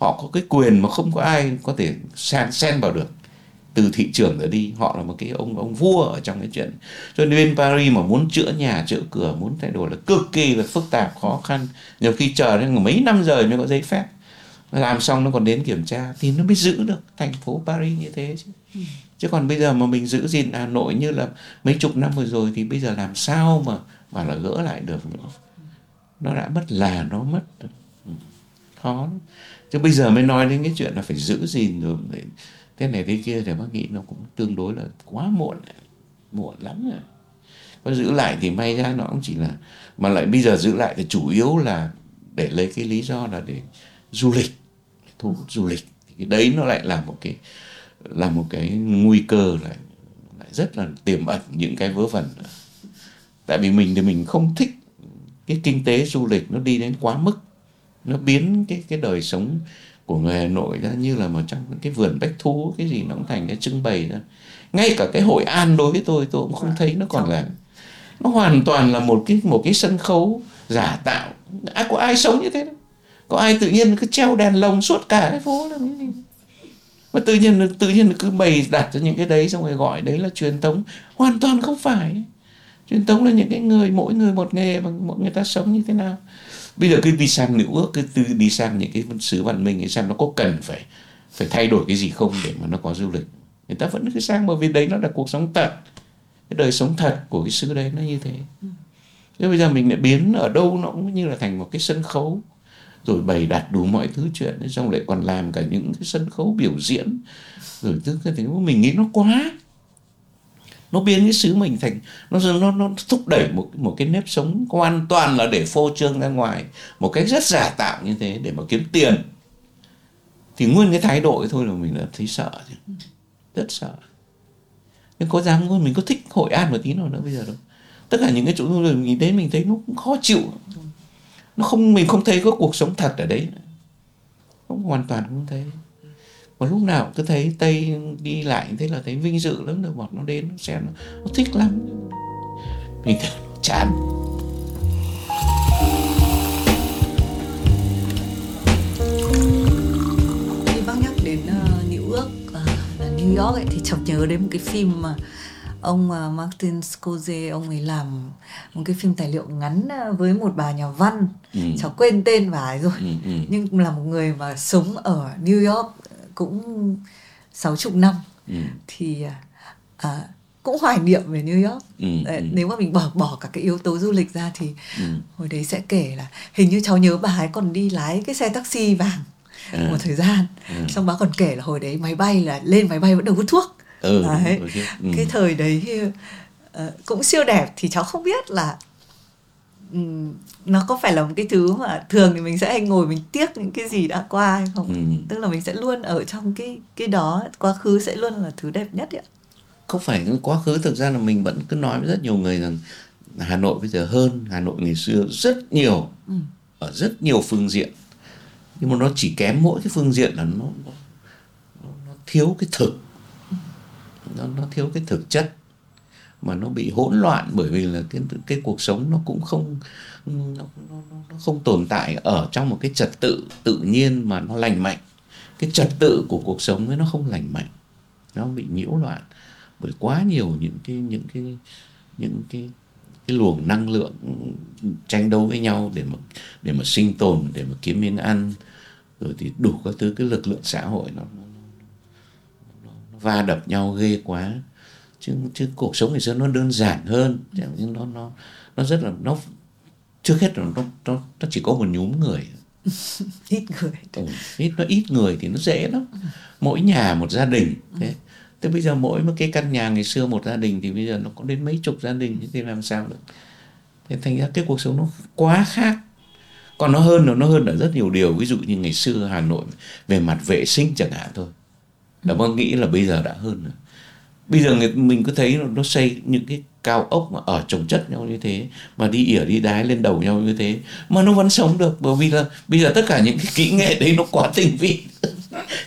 [SPEAKER 2] họ có cái quyền mà không có ai có thể xen vào được từ thị trường trở đi họ là một cái ông ông vua ở trong cái chuyện. Cho nên bên Paris mà muốn chữa nhà chữa cửa muốn thay đổi là cực kỳ là phức tạp khó khăn. Nhiều khi chờ đến mấy năm rồi mới có giấy phép. Làm xong nó còn đến kiểm tra thì nó mới giữ được thành phố Paris như thế chứ. Ừ. chứ còn bây giờ mà mình giữ gìn Hà Nội như là mấy chục năm vừa rồi thì bây giờ làm sao mà mà là gỡ lại được nữa. Nó đã mất là nó mất ừ. khó chứ bây giờ mới nói đến cái chuyện là phải giữ gìn rồi thế này thế kia thì bác nghĩ nó cũng tương đối là quá muộn muộn lắm rồi. Có giữ lại thì may ra nó cũng chỉ là, mà lại bây giờ giữ lại thì chủ yếu là để lấy cái lý do là để du lịch, thu hút du lịch. Thì cái đấy nó lại là một cái, là một cái nguy cơ lại lại rất là tiềm ẩn những cái vớ vẩn. Tại vì mình thì mình không thích cái kinh tế du lịch nó đi đến quá mức, nó biến cái cái đời sống của người Hà Nội ra như là một trong cái vườn bách thú cái gì nó cũng thành cái trưng bày ra ngay cả cái hội an đối với tôi tôi cũng không thấy nó còn là nó hoàn toàn là một cái một cái sân khấu giả tạo. Ai có ai sống như thế đâu? Có ai tự nhiên cứ treo đèn lồng suốt cả cái phố là cái gì mà tự nhiên tự nhiên cứ bày đặt cho những cái đấy xong rồi gọi đấy là truyền thống. Hoàn toàn không phải. Truyền thống là những cái người mỗi người một nghề và mỗi người ta sống như thế nào bây giờ cứ đi sang nữ ước cứ tư đi sang những cái xứ văn minh thì xem nó có cần phải phải thay đổi cái gì không để mà nó có du lịch. Người ta vẫn cứ sang bởi vì đấy nó là cuộc sống thật cái đời sống thật của cái xứ đấy nó như thế. Thế bây giờ mình lại biến ở đâu nó cũng như là thành một cái sân khấu. Rồi bày đặt đủ mọi thứ chuyện, xong lại còn làm cả những cái sân khấu biểu diễn. Rồi tức cái thứ mình nghĩ nó quá nó biến cái xứ mình thành, nó nó nó thúc đẩy một một cái nếp sống hoàn toàn là để phô trương ra ngoài. Một cách rất giả tạo như thế để mà kiếm tiền. Thì nguyên cái thái độ thôi là mình đã thấy sợ chứ. Rất sợ. Nhưng có dám mình có thích hội an một tí nào nữa bây giờ đâu. Tất cả những cái chỗ du lịch mình đến mình thấy nó cũng khó chịu. Nó không, mình không thấy có cuộc sống thật ở đấy không hoàn toàn không thấy và lúc nào cứ thấy tây đi lại thế là thấy vinh dự lắm được bọn nó đến nó xem nó, nó thích lắm mình chán
[SPEAKER 1] khi bác nhắc đến uh, New York uh, là New York ấy, thì chợt nhớ đến một cái phim mà ông uh, Martin Scorsese ông ấy làm một cái phim tài liệu ngắn với một bà nhà văn ừ. cháu quên tên bà ấy rồi ừ, ừ. nhưng là một người mà sống ở New York cũng sáu chục năm ừ. thì à, cũng hoài niệm về New York ừ, ừ. nếu mà mình bỏ bỏ cả cái yếu tố du lịch ra thì ừ. hồi đấy sẽ kể là hình như cháu nhớ bà ấy còn đi lái cái xe taxi vàng à. một thời gian à. xong bà còn kể là hồi đấy máy bay là lên máy bay vẫn được hút thuốc ừ, đấy. Ừ. cái thời đấy uh, cũng siêu đẹp thì cháu không biết là nó có phải là một cái thứ mà thường thì mình sẽ hay ngồi mình tiếc những cái gì đã qua hay không? Ừ. tức là mình sẽ luôn ở trong cái cái đó quá khứ sẽ luôn là thứ đẹp nhất ạ.
[SPEAKER 2] Không phải quá khứ thực ra là mình vẫn cứ nói với rất nhiều người rằng Hà Nội bây giờ hơn Hà Nội ngày xưa rất nhiều ừ. ở rất nhiều phương diện. Nhưng mà nó chỉ kém mỗi cái phương diện là nó nó, nó thiếu cái thực. Nó nó thiếu cái thực chất mà nó bị hỗn loạn bởi vì là cái cái cuộc sống nó cũng không nó, nó, nó không tồn tại ở trong một cái trật tự tự nhiên mà nó lành mạnh. Cái trật tự của cuộc sống ấy nó không lành mạnh nó bị nhiễu loạn bởi quá nhiều những cái những cái những cái cái luồng năng lượng tranh đấu với nhau để mà để mà sinh tồn để mà kiếm miếng ăn. Rồi thì đủ các thứ cái lực lượng xã hội nó, nó, nó, nó va đập nhau ghê quá chứ chứ cuộc sống ngày xưa nó đơn giản hơn. Nhưng nó nó nó rất là nó trước hết là nó nó nó chỉ có một nhóm người. *laughs*
[SPEAKER 1] Ít người.
[SPEAKER 2] Ừ, ít nó ít người thì nó dễ lắm. Mỗi nhà một gia đình thế. Thế bây giờ mỗi một cái căn nhà ngày xưa một gia đình thì bây giờ nó có đến mấy chục gia đình thì làm sao được? Thế thành ra cái cuộc sống nó quá khác. Còn nó hơn nó nó hơn ở rất nhiều điều. Ví dụ như ngày xưa hà nội về mặt vệ sinh chẳng hạn thôi. Là ừ. nghĩ là bây giờ đã hơn rồi bây giờ người, mình cứ thấy nó, nó xây những cái cao ốc mà ở trồng chất nhau như thế mà đi ỉa đi đái lên đầu nhau như thế mà nó vẫn sống được. Bởi vì là bây giờ tất cả những cái kỹ nghệ đấy nó quá tinh vi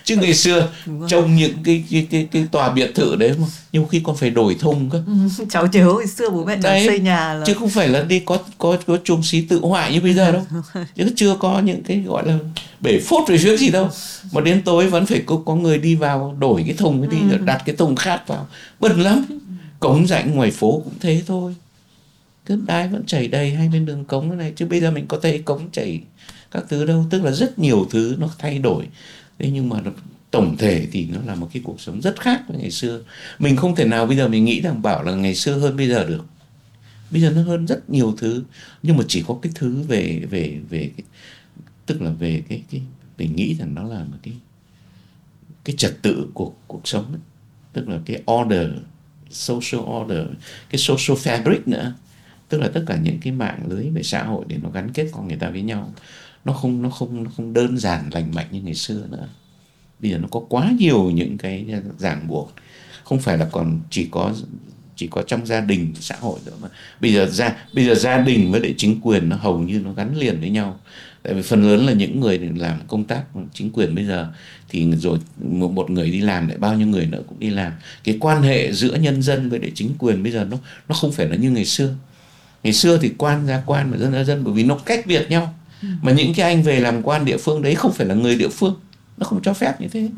[SPEAKER 2] chứ ngày xưa trông những cái cái cái, cái tòa biệt thự đấy mà nhiều khi còn phải đổi thùng cơ.
[SPEAKER 1] Ừ, cháu nhớ hồi xưa bố mẹ đấy, xây nhà là...
[SPEAKER 2] chứ không phải là đi có có có chùm xí tự hoại như bây giờ đâu. Chứ chưa có những cái gọi là bể phốt về phía gì đâu. Mà đến tối vẫn phải có có người đi vào đổi cái thùng cái đi ừ. đặt cái thùng khác vào. Bẩn lắm. Cống rãnh ngoài phố cũng thế thôi. Cứ đái vẫn chảy đầy hai bên đường cống này. Chứ bây giờ mình có thấy cống chảy các thứ đâu. Tức là rất nhiều thứ nó thay đổi thế nhưng mà tổng thể thì nó là một cái cuộc sống rất khác với ngày xưa. Mình không thể nào bây giờ mình nghĩ rằng bảo là ngày xưa hơn bây giờ được. Bây giờ nó hơn rất nhiều thứ. Nhưng mà chỉ có cái thứ về về về cái, tức là về cái cái mình nghĩ rằng nó là một cái cái trật tự của cuộc sống ấy. tức là cái order social order cái social fabric nữa. Tức là tất cả những cái mạng lưới về xã hội để nó gắn kết con người ta với nhau nó không nó không nó không đơn giản lành mạnh như ngày xưa nữa. Bây giờ nó có quá nhiều những cái ràng buộc. Không phải là còn chỉ có chỉ có trong gia đình xã hội nữa mà. Bây giờ gia bây giờ gia đình với lại chính quyền nó hầu như nó gắn liền với nhau. Tại vì phần lớn là những người làm công tác chính quyền bây giờ thì rồi một, một người đi làm lại bao nhiêu người nữa cũng đi làm. Cái quan hệ giữa nhân dân với lại chính quyền bây giờ nó nó không phải là như ngày xưa. Ngày xưa thì quan ra quan mà dân ra dân bởi vì nó cách biệt nhau mà những cái anh về làm quan địa phương đấy không phải là người địa phương. Nó không cho phép như thế. Ừ.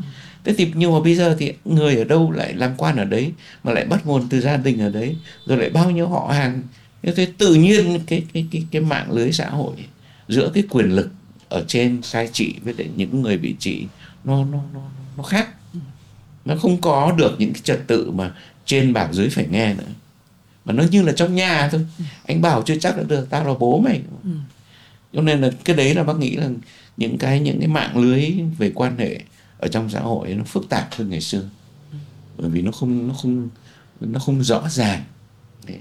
[SPEAKER 2] thế thì nhưng mà bây giờ thì người ở đâu lại làm quan ở đấy mà lại bắt nguồn từ gia đình ở đấy rồi lại bao nhiêu họ hàng? Như thế tự nhiên cái cái cái cái mạng lưới xã hội giữa cái quyền lực ở trên sai trị với lại những người bị trị nó nó nó nó khác. Nó không có được những cái trật tự mà trên bảo dưới phải nghe nữa. Mà nó như là trong nhà thôi. Anh bảo chưa chắc đã được tao là bố mày. Ừ. cho nên là cái đấy là bác nghĩ là những cái những cái mạng lưới về quan hệ ở trong xã hội nó phức tạp hơn ngày xưa. Bởi vì nó không nó không nó không rõ ràng. Đấy.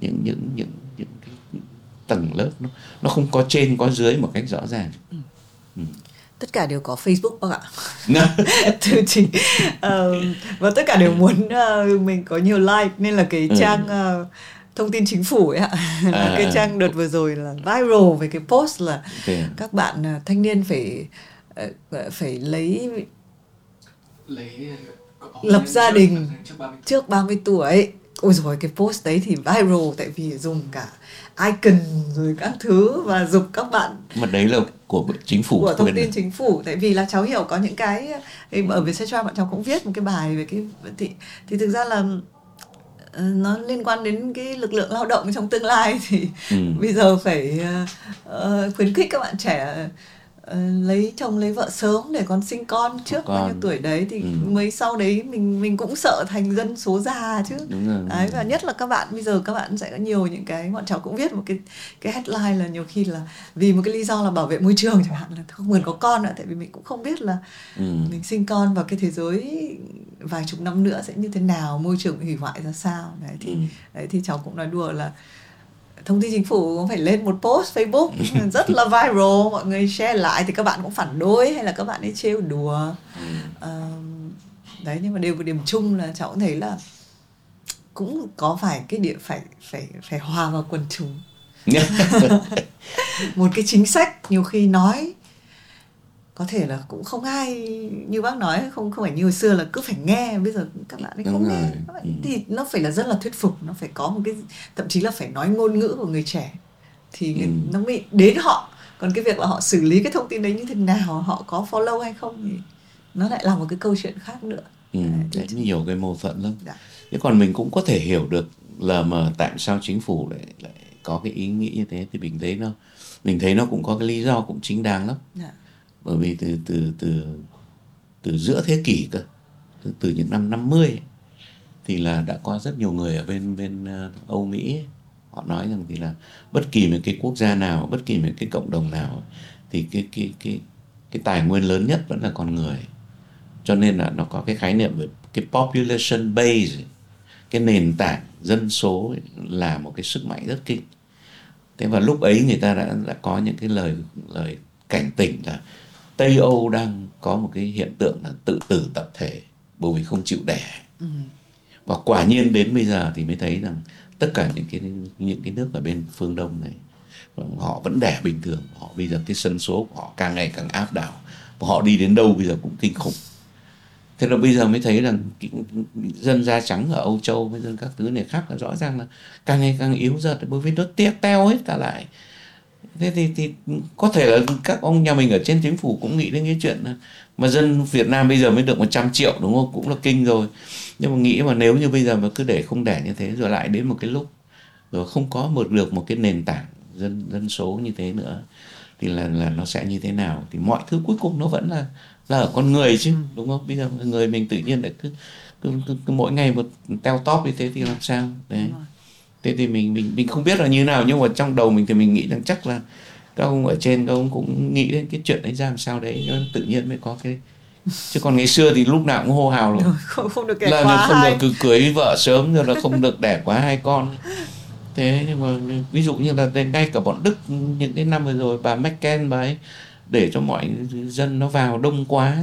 [SPEAKER 2] những những những những cái tầng lớp nó nó không có trên có dưới một cách rõ ràng. Ừ.
[SPEAKER 1] Ừ. Tất cả đều có Facebook bác ạ. *laughs* Từ chỉ uh, và tất cả đều muốn uh, mình có nhiều like nên là cái ừ. trang uh, thông tin chính phủ ấy ạ. *laughs* À, cái trang đợt vừa rồi là viral về cái post là okay. các bạn uh, thanh niên phải uh, phải lấy lấy lập gia đình trước 30 tuổi. ôi rồi cái post đấy thì viral tại vì dùng cả icon rồi các thứ và dục các bạn
[SPEAKER 2] mà đấy là của chính phủ
[SPEAKER 1] của thông tin chính phủ. Tại vì là cháu hiểu có những cái ở Vietcetera bọn cháu cũng viết một cái bài về cái thì thì thực ra là ờ, nó liên quan đến cái lực lượng lao động trong tương lai thì ừ. bây giờ phải uh, khuyến khích các bạn trẻ Ờ, lấy chồng lấy vợ sớm để con sinh con trước con. bao nhiêu tuổi đấy thì ừ. mới sau đấy mình mình cũng sợ thành dân số già chứ Đúng rồi. đấy và nhất là các bạn bây giờ các bạn sẽ có nhiều những cái bọn cháu cũng viết một cái cái headline là nhiều khi là vì một cái lý do là bảo vệ môi trường chẳng hạn là không muốn có con nữa tại vì mình cũng không biết là ừ. mình sinh con vào cái thế giới vài chục năm nữa sẽ như thế nào môi trường hủy hoại ra sao đấy thì ừ. đấy thì cháu cũng nói đùa là thông tin chính phủ cũng phải lên một post Facebook *laughs* rất là viral mọi người share lại thì các bạn cũng phản đối hay là các bạn ấy trêu đùa. Uh, đấy nhưng mà điều điểm chung là cháu cũng thấy là cũng có phải cái địa phải phải phải hòa vào quần chúng. *laughs* *laughs* Một cái chính sách nhiều khi nói có thể là cũng không ai như bác nói không không phải như hồi xưa là cứ phải nghe bây giờ các bạn ấy không nghe. Ừ. thì nó phải là rất là thuyết phục nó phải có một cái thậm chí là phải nói ngôn ngữ của người trẻ thì ừ. nó mới đến họ còn cái việc là họ xử lý cái thông tin đấy như thế nào họ có follow hay không thì nó lại là một cái câu chuyện khác nữa
[SPEAKER 2] ừ, đấy, nhiều cái mâu thuẫn lắm dạ. thế còn mình cũng có thể hiểu được là mà tại sao chính phủ lại lại có cái ý nghĩ như thế thì mình thấy nó mình thấy nó cũng có cái lý do cũng chính đáng lắm dạ bởi vì từ từ từ từ giữa thế kỷ cơ từ, từ những năm 50 thì là đã có rất nhiều người ở bên bên ờ, Âu Mỹ. Họ nói rằng thì là bất kỳ một cái quốc gia nào bất kỳ một cái cộng đồng nào thì cái cái cái cái tài nguyên lớn nhất vẫn là con người. Cho nên là nó có cái khái niệm về cái population base cái nền tảng dân số là một cái sức mạnh rất kinh. Thế và lúc ấy người ta đã đã có những cái lời lời cảnh tỉnh là Tây Âu đang có một cái hiện tượng là tự tử tập thể bởi vì không chịu đẻ. Ừ. Và quả nhiên đến bây giờ thì mới thấy rằng tất cả những cái những cái nước ở bên phương Đông này họ vẫn đẻ bình thường, họ bây giờ cái sân số của họ càng ngày càng áp đảo và họ đi đến đâu bây giờ cũng kinh khủng. Thế là bây giờ mới thấy rằng dân da trắng ở Âu Châu với dân các thứ này khác là rõ ràng là càng ngày càng yếu dần bởi vì nó tiếc teo hết cả lại thế thì, thì có thể là các ông nhà mình ở trên chính phủ cũng nghĩ đến cái chuyện là mà dân Việt Nam bây giờ mới được 100 triệu đúng không? Cũng là kinh rồi. Nhưng mà nghĩ mà nếu như bây giờ mà cứ để không để như thế rồi lại đến một cái lúc rồi không có một được một cái nền tảng dân dân số như thế nữa thì là là nó sẽ như thế nào? Thì mọi thứ cuối cùng nó vẫn là là ở con người chứ đúng không? Bây giờ người mình tự nhiên lại cứ, cứ, cứ, cứ mỗi ngày một teo top như thế thì làm sao? Đấy thế thì mình mình mình không biết là như nào nhưng mà trong đầu mình thì mình nghĩ rằng chắc là các ông ở trên các ông cũng nghĩ đến cái chuyện đấy ra làm sao đấy tự nhiên mới có cái chứ còn ngày xưa thì lúc nào cũng hô hào
[SPEAKER 1] rồi. Không, không được
[SPEAKER 2] là quá không hai. được cưới vợ sớm rồi là không được đẻ quá hai con. Thế nhưng mà ví dụ như là ngay cả bọn đức những cái năm vừa rồi bà Merkel bà ấy để cho mọi dân nó vào đông quá.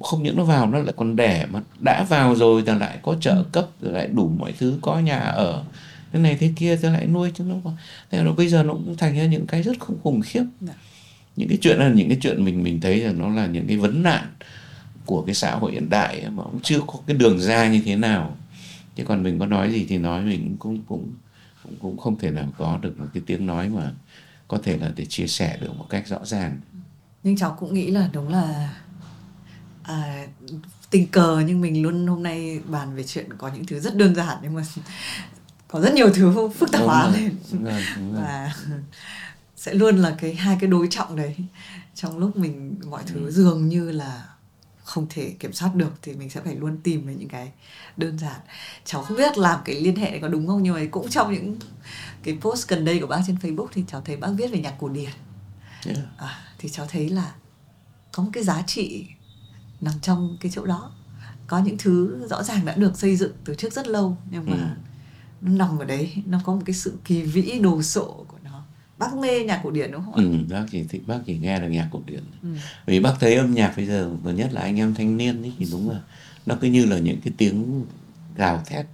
[SPEAKER 2] Không những nó vào nó lại còn đẻ mà đã vào rồi thì lại có trợ cấp rồi lại đủ mọi thứ có nhà ở thế này thế kia thì lại nuôi cho nó thế nó bây giờ nó cũng thành ra những cái rất không khủng khiếp. Dạ. những cái chuyện là những cái chuyện mình mình thấy là nó là những cái vấn nạn của cái xã hội hiện đại mà cũng chưa có cái đường ra như thế nào. Chứ còn mình có nói gì thì nói mình cũng cũng cũng, cũng không thể nào có được một cái tiếng nói mà có thể là để chia sẻ được một cách rõ ràng.
[SPEAKER 1] Nhưng cháu cũng nghĩ là đúng là à, tình cờ nhưng mình luôn hôm nay bàn về chuyện có những thứ rất đơn giản nhưng mà có rất nhiều thứ phức tạp hóa lên và *laughs* sẽ luôn là cái hai cái đối trọng đấy trong lúc mình mọi thứ ừ. dường như là không thể kiểm soát được thì mình sẽ phải luôn tìm về những cái đơn giản cháu không biết làm cái liên hệ này có đúng không nhưng mà cũng trong những cái post gần đây của bác trên facebook thì cháu thấy bác viết về nhạc cổ điển yeah. à, thì cháu thấy là có một cái giá trị nằm trong cái chỗ đó có những thứ rõ ràng đã được xây dựng từ trước rất lâu nhưng mà ừ. Nó nằm ở đấy nó có một cái sự kỳ vĩ đồ sộ của nó bác mê nhạc cổ điển đúng không ạ?
[SPEAKER 2] Ừ, bác chỉ thích bác chỉ nghe được nhạc cổ điển ừ. vì bác thấy âm nhạc bây giờ và nhất là anh em thanh niên ấy thì đúng là nó cứ như là những cái tiếng gào thét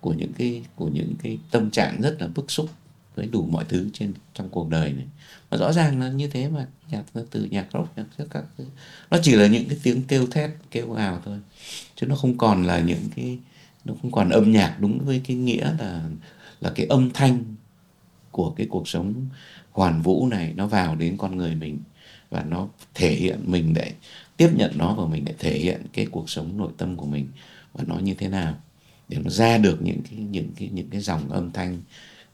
[SPEAKER 2] của những cái của những cái tâm trạng rất là bức xúc với đủ mọi thứ trên trong cuộc đời này và rõ ràng là như thế mà nhạc từ nhạc rock nhạc trước các thứ nó chỉ là những cái tiếng kêu thét kêu gào thôi chứ nó không còn là những cái nó không còn âm nhạc đúng với cái nghĩa là là cái âm thanh của cái cuộc sống hoàn vũ này nó vào đến con người mình và nó thể hiện mình để tiếp nhận nó và mình để thể hiện cái cuộc sống nội tâm của mình và nó như thế nào để nó ra được những cái những cái những cái dòng âm thanh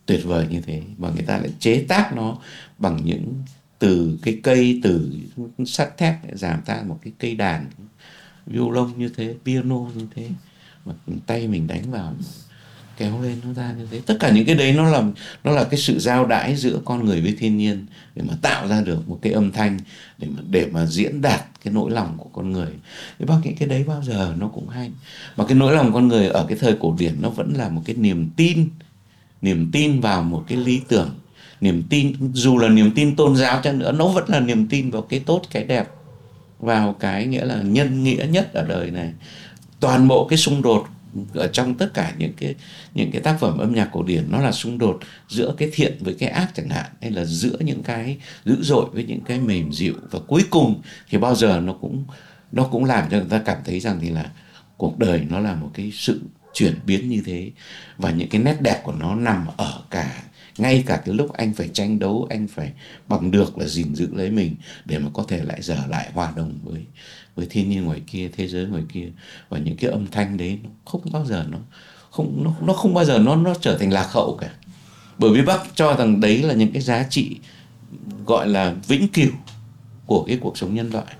[SPEAKER 2] tuyệt vời như thế. Và người ta lại chế tác nó bằng những từ cái cây, từ sắt thép để giảm ra một cái cây đàn, violon như thế, piano như thế mà tay mình đánh vào, kéo lên nó ra như thế. Tất cả những cái đấy nó là nó là cái sự giao đãi giữa con người với thiên nhiên để mà tạo ra được một cái âm thanh, để mà để mà diễn đạt cái nỗi lòng của con người. Thế bao những cái đấy bao giờ nó cũng hay. Mà cái nỗi lòng con người ở cái thời cổ điển nó vẫn là một cái niềm tin niềm tin vào một cái lý tưởng. Niềm tin, dù là niềm tin tôn giáo chăng nữa, nó vẫn là niềm tin vào cái tốt, cái đẹp, vào cái nghĩa là nhân nghĩa nhất ở đời này toàn bộ cái xung đột ở trong tất cả những cái những cái tác phẩm âm nhạc cổ điển nó là xung đột giữa cái thiện với cái ác chẳng hạn, hay là giữa những cái dữ dội với những cái mềm dịu. Và cuối cùng thì bao giờ nó cũng nó cũng làm cho người ta cảm thấy rằng thì là cuộc đời nó là một cái sự chuyển biến như thế. Và những cái nét đẹp của nó nằm ở cả, ngay cả cái lúc anh phải tranh đấu, anh phải bằng được là gìn giữ lấy mình để mà có thể lại giờ lại hòa đồng với với thiên nhiên ngoài kia, thế giới ngoài kia, và những cái âm thanh đấy nó không bao giờ nó không, nó nó không bao giờ nó nó trở thành lạc hậu cả. Bởi vì bác cho rằng đấy là những cái giá trị gọi là vĩnh cửu của cái cuộc sống nhân loại.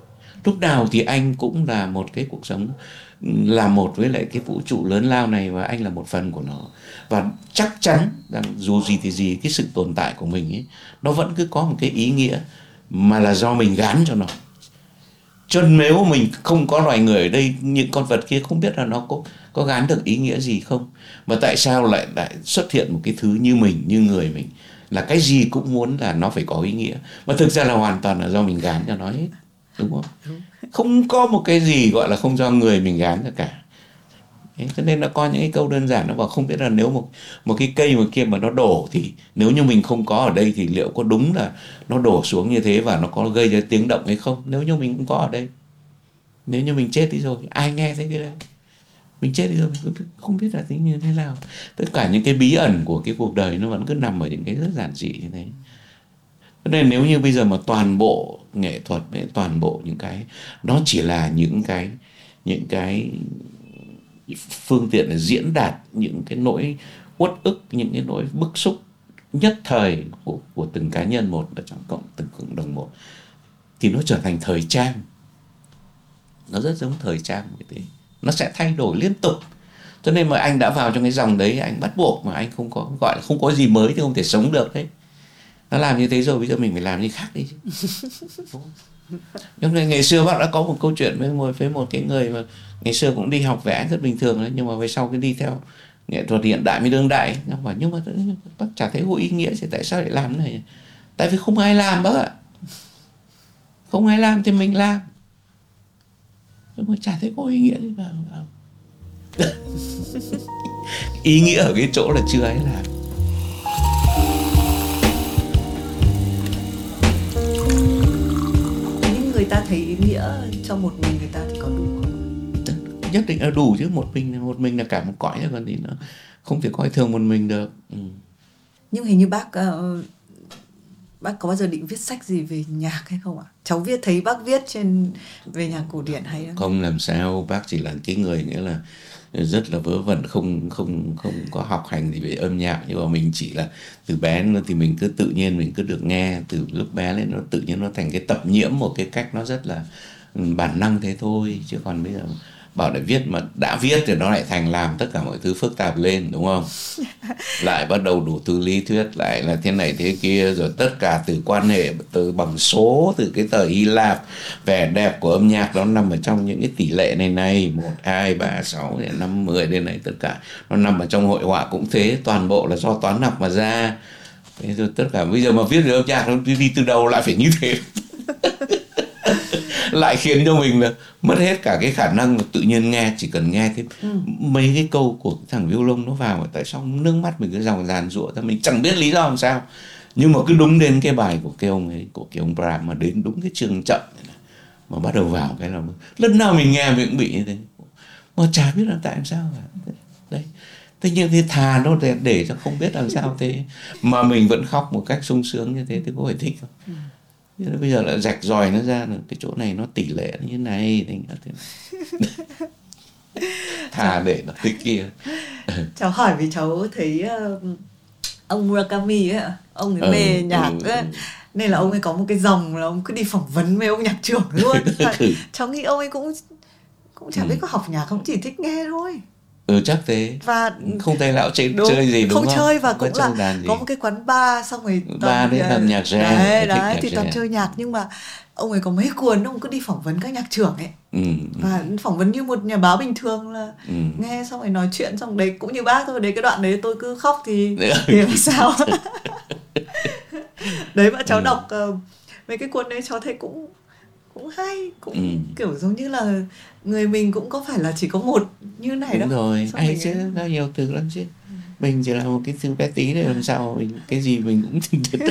[SPEAKER 2] Lúc nào thì anh cũng là một cái cuộc sống, là một với lại cái vũ trụ lớn lao này và anh là một phần của nó. Và chắc chắn rằng dù gì thì gì, cái sự tồn tại của mình ấy, nó vẫn cứ có một cái ý nghĩa mà là do mình gán cho nó cho nếu mình không có loài người ở đây những con vật kia không biết là nó có có gán được ý nghĩa gì không? Mà tại sao lại lại xuất hiện một cái thứ như mình như người mình? Là cái gì cũng muốn là nó phải có ý nghĩa. Mà thực ra là hoàn toàn là do mình gán cho nó hết đúng không? Không có một cái gì gọi là không do người mình gán ra cả Thế cho nên là có những cái câu đơn giản nó bảo không biết là nếu một một cái cây mà kia mà nó đổ thì nếu như mình không có ở đây thì liệu có đúng là nó đổ xuống như thế và nó có gây ra tiếng động hay không? Nếu như mình cũng có ở đây, nếu như mình chết đi rồi, ai nghe thấy cái đấy? Mình chết đi rồi, mình không biết là tính như thế nào. Tất cả những cái bí ẩn của cái cuộc đời nó vẫn cứ nằm ở những cái rất giản dị như thế. Cho nên nếu như bây giờ mà toàn bộ nghệ thuật, toàn bộ những cái, nó chỉ là những cái những cái phương tiện để diễn đạt những cái nỗi uất ức những cái nỗi bức xúc nhất thời của, của từng cá nhân một ở trong cộng từng cộng đồng một thì nó trở thành thời trang. Nó rất giống thời trang như thế nó sẽ thay đổi liên tục. Cho nên mà anh đã vào trong cái dòng đấy anh bắt buộc mà anh không có gọi là không có gì mới thì không thể sống được đấy. Nó làm như thế rồi bây giờ mình phải làm như khác đi chứ. *laughs* Nhưng ngày xưa bác đã có một câu chuyện với một với một cái người mà ngày xưa cũng đi học vẽ rất bình thường đấy, nhưng mà về sau cái đi theo nghệ thuật hiện đại mới đương đại nhưng mà nhưng mà bác chả thấy có ý nghĩa thì tại sao lại làm này tại vì không ai làm bác ạ. Không ai làm thì mình làm. Nhưng mà chả thấy có ý nghĩa gì cả *laughs* ý nghĩa ở cái chỗ là chưa ấy làm.
[SPEAKER 1] Người ta thấy ý nghĩa cho một mình người ta
[SPEAKER 2] nhất định là đủ chứ. Một mình một mình là cả một cõi còn gì nữa. Không thể coi thường một mình được. Ừ.
[SPEAKER 1] nhưng hình như bác uh, bác có bao giờ định viết sách gì về nhạc hay không ạ? Cháu viết thấy bác viết trên về nhạc cổ điển hay
[SPEAKER 2] không không làm sao. Bác chỉ là cái người nghĩa là rất là vớ vẩn không không không có học hành gì về âm nhạc. Nhưng mà mình chỉ là từ bé thì mình cứ tự nhiên mình cứ được nghe. Từ lúc bé lên nó tự nhiên nó thành cái tập nhiễm một cái cách nó rất là ừ, bản năng thế thôi. Chứ còn bây giờ bảo để viết mà đã viết thì nó lại thành làm tất cả mọi thứ phức tạp lên đúng không? *laughs* Lại bắt đầu đủ từ lý thuyết lại là thế này thế kia rồi tất cả từ quan hệ từ bằng số từ cái tờ Hy Lạp vẻ đẹp của âm nhạc nó nằm ở trong những cái tỷ lệ này này một hai ba sáu năm mười đến này tất cả nó nằm ở trong hội họa cũng thế toàn bộ là do toán học mà ra. Thế rồi tất cả bây giờ mà viết được âm nhạc nó đi từ đầu lại phải như thế lại khiến cho mình là mất hết cả cái khả năng tự nhiên nghe chỉ cần nghe thêm ừ. mấy cái câu của thằng violon nó vào tại sao nước mắt mình cứ dòng dàn rụa ra? Mình chẳng biết lý do làm sao. Nhưng mà cứ đúng đến cái bài của cái ông ấy của cái ông Bram mà đến đúng cái chương chậm này, mà bắt đầu vào cái là lần nào mình nghe mình cũng bị như thế. Mà chả biết là tại sao cả đấy. Thế nhưng thì thà nó để, để cho không biết làm sao thế. Mà mình vẫn khóc một cách sung sướng như thế thì có phải thích không ừ bây giờ lại rạch ròi nó ra là cái chỗ này nó tỷ lệ như này thành thế này *laughs* thà để nó thế kia. *laughs*
[SPEAKER 1] Cháu hỏi vì cháu thấy uh, ông Murakami ấy ông ấy mê ừ, nhạc ừ, ấy. Ừ. nên là ông ấy có một cái dòng là ông cứ đi phỏng vấn với ông nhạc trưởng luôn. *laughs* Cháu nghĩ ông ấy cũng cũng chả biết ừ. có học nhạc không chỉ thích nghe thôi
[SPEAKER 2] ừ chắc thế. Và không thấy lão chơi đúng, chơi gì đúng
[SPEAKER 1] không,
[SPEAKER 2] không?
[SPEAKER 1] chơi và cũng là có một cái quán bar xong rồi
[SPEAKER 2] ba đấy làm nhạc
[SPEAKER 1] jazz đấy đấy thì toàn chơi nhạc. Nhưng mà ông ấy có mấy cuốn ông cứ đi phỏng vấn các nhạc trưởng ấy. Ừ, ừ. và phỏng vấn như một nhà báo bình thường là ừ. nghe xong rồi nói chuyện xong đấy cũng như bác thôi. Đấy cái đoạn đấy tôi cứ khóc thì *laughs* thì làm sao? *laughs* *laughs* Đấy mà cháu ừ. đọc uh, mấy cái cuốn đấy cháu thấy cũng cũng hay cũng ừ. kiểu giống như là người mình cũng có phải là chỉ có một như này
[SPEAKER 2] Đúng đâu. rồi ai chứ nó nhiều từ lắm chứ. Ừ. mình chỉ là một cái thứ bé tí để làm *laughs* sao mình cái gì mình cũng chừng *laughs*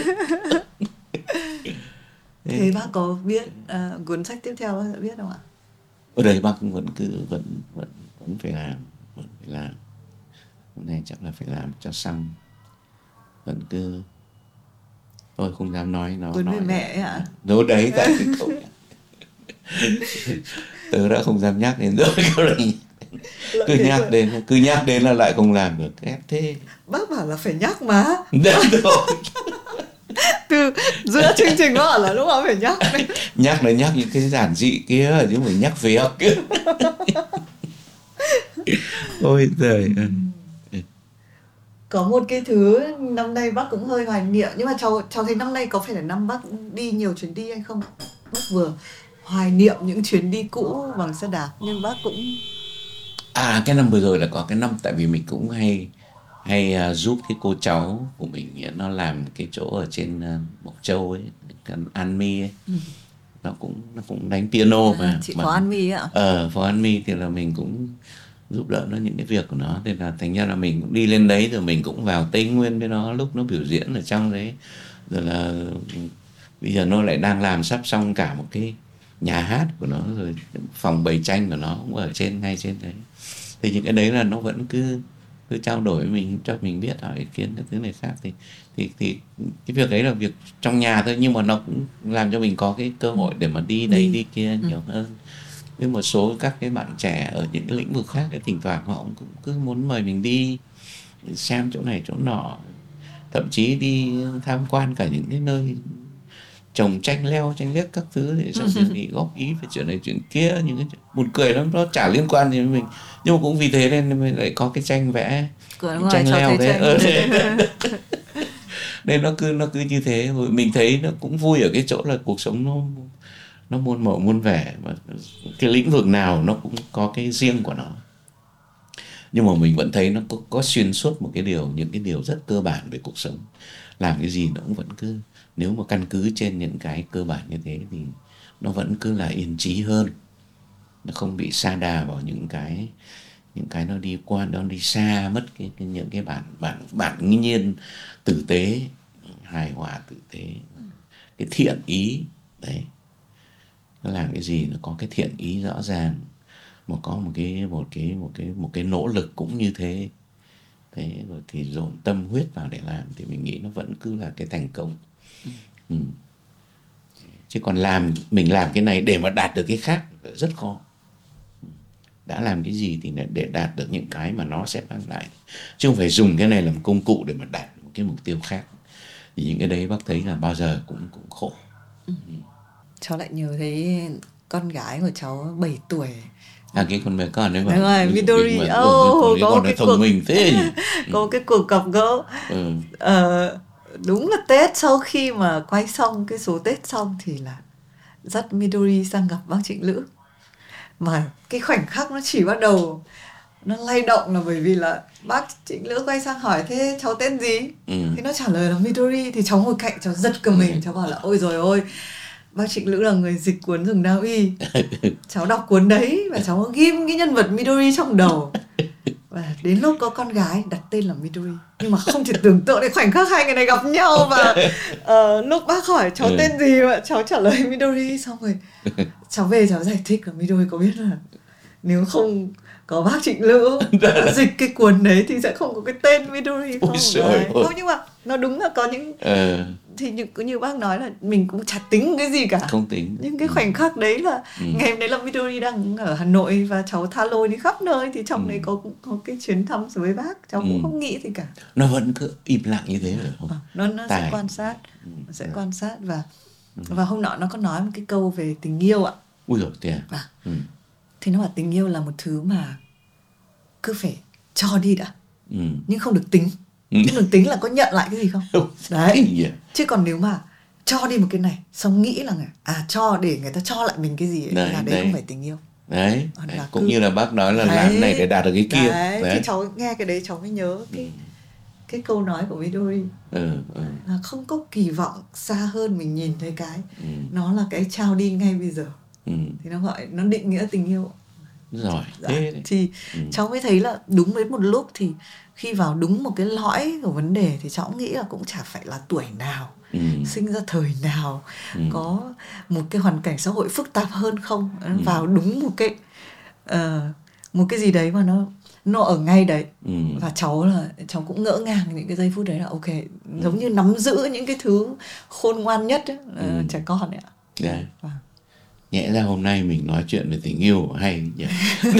[SPEAKER 1] thế bác có biết uh, cuốn sách tiếp theo bác sẽ biết không ạ?
[SPEAKER 2] Ở đây bác vẫn cứ vẫn vẫn vẫn phải làm vẫn phải làm. Hôm nay chắc là phải làm cho xong. Vẫn cứ tôi không dám nói nó nói
[SPEAKER 1] mẹ ạ. À?
[SPEAKER 2] đâu đấy tại cái câu tớ đã không dám nhắc đến rồi cứ nhắc đến cứ nhắc đến là lại không làm được. Ép thế.
[SPEAKER 1] Bác bảo là phải nhắc mà. Đúng rồi. *laughs* Từ giữa chương trình nó là lúc nào phải nhắc. *laughs*
[SPEAKER 2] Nhắc là nhắc những cái giản dị kia chứ phải nhắc việc. *laughs* Ôi trời
[SPEAKER 1] có một cái thứ năm nay bác cũng hơi hoài niệm nhưng mà cháu cháu thấy năm nay có phải là năm bác đi nhiều chuyến đi hay không? Bác vừa hoài niệm những chuyến đi cũ bằng xe đạp. Nhưng bác cũng
[SPEAKER 2] à cái năm vừa rồi là có cái năm tại vì mình cũng hay hay uh, giúp cái cô cháu của mình nó làm cái chỗ ở trên uh, Mộc Châu ấy An Mi ấy. Ừ. nó cũng nó cũng đánh piano à, mà
[SPEAKER 1] chị Phó An Mi ạ.
[SPEAKER 2] Ờ Phó An Mi thì là mình cũng giúp đỡ nó những cái việc của nó. Nên là thành ra là mình cũng đi lên đấy rồi mình cũng vào tây nguyên với nó lúc nó biểu diễn ở trong đấy. Rồi là bây giờ nó lại đang làm sắp xong cả một cái nhà hát của nó rồi phòng bày tranh của nó cũng ở trên ngay trên đấy. Thì những cái đấy là nó vẫn cứ cứ trao đổi với mình cho mình biết hỏi ý kiến các thứ này khác. Thì thì thì cái việc đấy là việc trong nhà thôi nhưng mà nó cũng làm cho mình có cái cơ hội để mà đi đây đi kia ừ. nhiều hơn. Nhưng một số các cái bạn trẻ ở những cái lĩnh vực khác thì thỉnh thoảng họ cũng cứ muốn mời mình đi xem chỗ này chỗ nọ. Thậm chí đi tham quan cả những cái nơi trồng tranh leo tranh liếc các thứ để xong rồi thì góp ý về chuyện này chuyện kia những cái buồn cười lắm nó chả liên quan gì với mình. Nhưng mà cũng vì thế nên mình lại có cái tranh vẽ tranh leo đấy ở đấy nên nó cứ nó cứ như thế. Rồi mình thấy nó cũng vui ở cái chỗ là cuộc sống nó nó muôn màu muôn vẻ. Mà cái lĩnh vực nào nó cũng có cái riêng của nó. Nhưng mà mình vẫn thấy nó có, có xuyên suốt một cái điều những cái điều rất cơ bản về cuộc sống. Làm cái gì nó cũng vẫn cứ nếu mà căn cứ trên những cái cơ bản như thế thì nó vẫn cứ là yên trí hơn. Nó không bị xa đà vào những cái những cái nó đi qua nó đi xa mất cái, cái những cái bản bản bản nhiên tử tế hài hòa tử tế. Cái thiện ý đấy. Nó làm cái gì nó có cái thiện ý rõ ràng một có một cái một cái một cái một cái nỗ lực cũng như thế. Thế rồi thì dồn tâm huyết vào để làm thì mình nghĩ nó vẫn cứ là cái thành công ừ. chứ còn làm mình làm cái này để mà đạt được cái khác rất khó. Đã làm cái gì thì để đạt được những cái mà nó sẽ mang lại. Chứ không phải dùng cái này làm công cụ để mà đạt một cái mục tiêu khác. Thì những cái đấy bác thấy là bao giờ cũng cũng khổ. Ừ.
[SPEAKER 1] cháu lại nhớ thấy con gái của cháu 7 tuổi.
[SPEAKER 2] À cái con bé con đấy
[SPEAKER 1] mà. Đúng rồi Midori. oh,
[SPEAKER 2] có cái cuộc mình thế *laughs*
[SPEAKER 1] có cái cuộc gặp gỡ. Ừ. uh, đúng là Tết sau khi mà quay xong cái số Tết xong thì là dắt Midori sang gặp bác Trịnh Lữ. Mà cái khoảnh khắc nó chỉ bắt đầu nó lay động là bởi vì là bác Trịnh Lữ quay sang hỏi thế cháu tên gì? Ừ. thì nó trả lời là Midori. Thì cháu ngồi cạnh cháu giật cả mình ừ. cháu bảo là ôi rồi ôi bác Trịnh Lữ là người dịch cuốn rừng Na Uy *laughs* cháu đọc cuốn đấy và cháu ghim cái nhân vật Midori trong đầu *laughs* và đến lúc có con gái đặt tên là Midori. Nhưng mà không thể tưởng tượng đến khoảnh khắc hai người này gặp nhau và uh, lúc bác hỏi cháu ừ. tên gì mà cháu trả lời Midori. Xong rồi *laughs* cháu về cháu giải thích là Midori có biết là nếu không có bác Trịnh Lữ *laughs* dịch cái cuốn đấy thì sẽ không có cái tên Midori không, không nhưng mà nó đúng là có những ừ thì như như bác nói là mình cũng chả tính cái gì cả
[SPEAKER 2] không tính
[SPEAKER 1] nhưng cái ừ. khoảnh khắc đấy là ừ. ngày hôm đấy là Midori đang ở Hà Nội và cháu tha lôi đi khắp nơi thì trong ừ. đấy có có cái chuyến thăm với bác cháu ừ. cũng không nghĩ gì cả
[SPEAKER 2] nó vẫn cứ im lặng như thế rồi không à,
[SPEAKER 1] nó nó Tài. sẽ quan sát ừ. nó sẽ quan sát và ừ. và hôm nọ nó có nói một cái câu về tình yêu ạ
[SPEAKER 2] ui rồi tiền
[SPEAKER 1] à, ừ. thì nó bảo tình yêu là một thứ mà cứ phải cho đi đã ừ. nhưng không được tính Ừ. chứ đừng tính là có nhận lại cái gì không đấy chứ còn nếu mà cho đi một cái này xong nghĩ là à cho để người ta cho lại mình cái gì ấy, đấy, là đấy, đấy không phải tình yêu
[SPEAKER 2] đấy, đấy. cũng cứ... như là bác nói là đấy, làm này để đạt được cái kia
[SPEAKER 1] đấy, đấy. Thì cháu nghe cái đấy cháu mới nhớ cái ừ. cái câu nói của Midori ừ, ừ. là không có kỳ vọng xa hơn mình nhìn thấy cái ừ. nó là cái trao đi ngay bây giờ ừ. thì nó gọi nó định nghĩa tình yêu
[SPEAKER 2] rồi
[SPEAKER 1] dạ. thế thì ừ. cháu mới thấy là đúng đến một lúc thì khi vào đúng một cái lõi của vấn đề thì cháu nghĩ là cũng chả phải là tuổi nào ừ. sinh ra thời nào ừ. có một cái hoàn cảnh xã hội phức tạp hơn không ừ. vào đúng một cái uh, một cái gì đấy mà nó nó ở ngay đấy ừ. và cháu là cháu cũng ngỡ ngàng những cái giây phút đấy là ok ừ. giống như nắm giữ những cái thứ khôn ngoan nhất ấy, uh, ừ. trẻ con ấy ạ
[SPEAKER 2] yeah. Dạ. Vâng nhẽ ra hôm nay mình nói chuyện về tình yêu hay nhỉ? *laughs*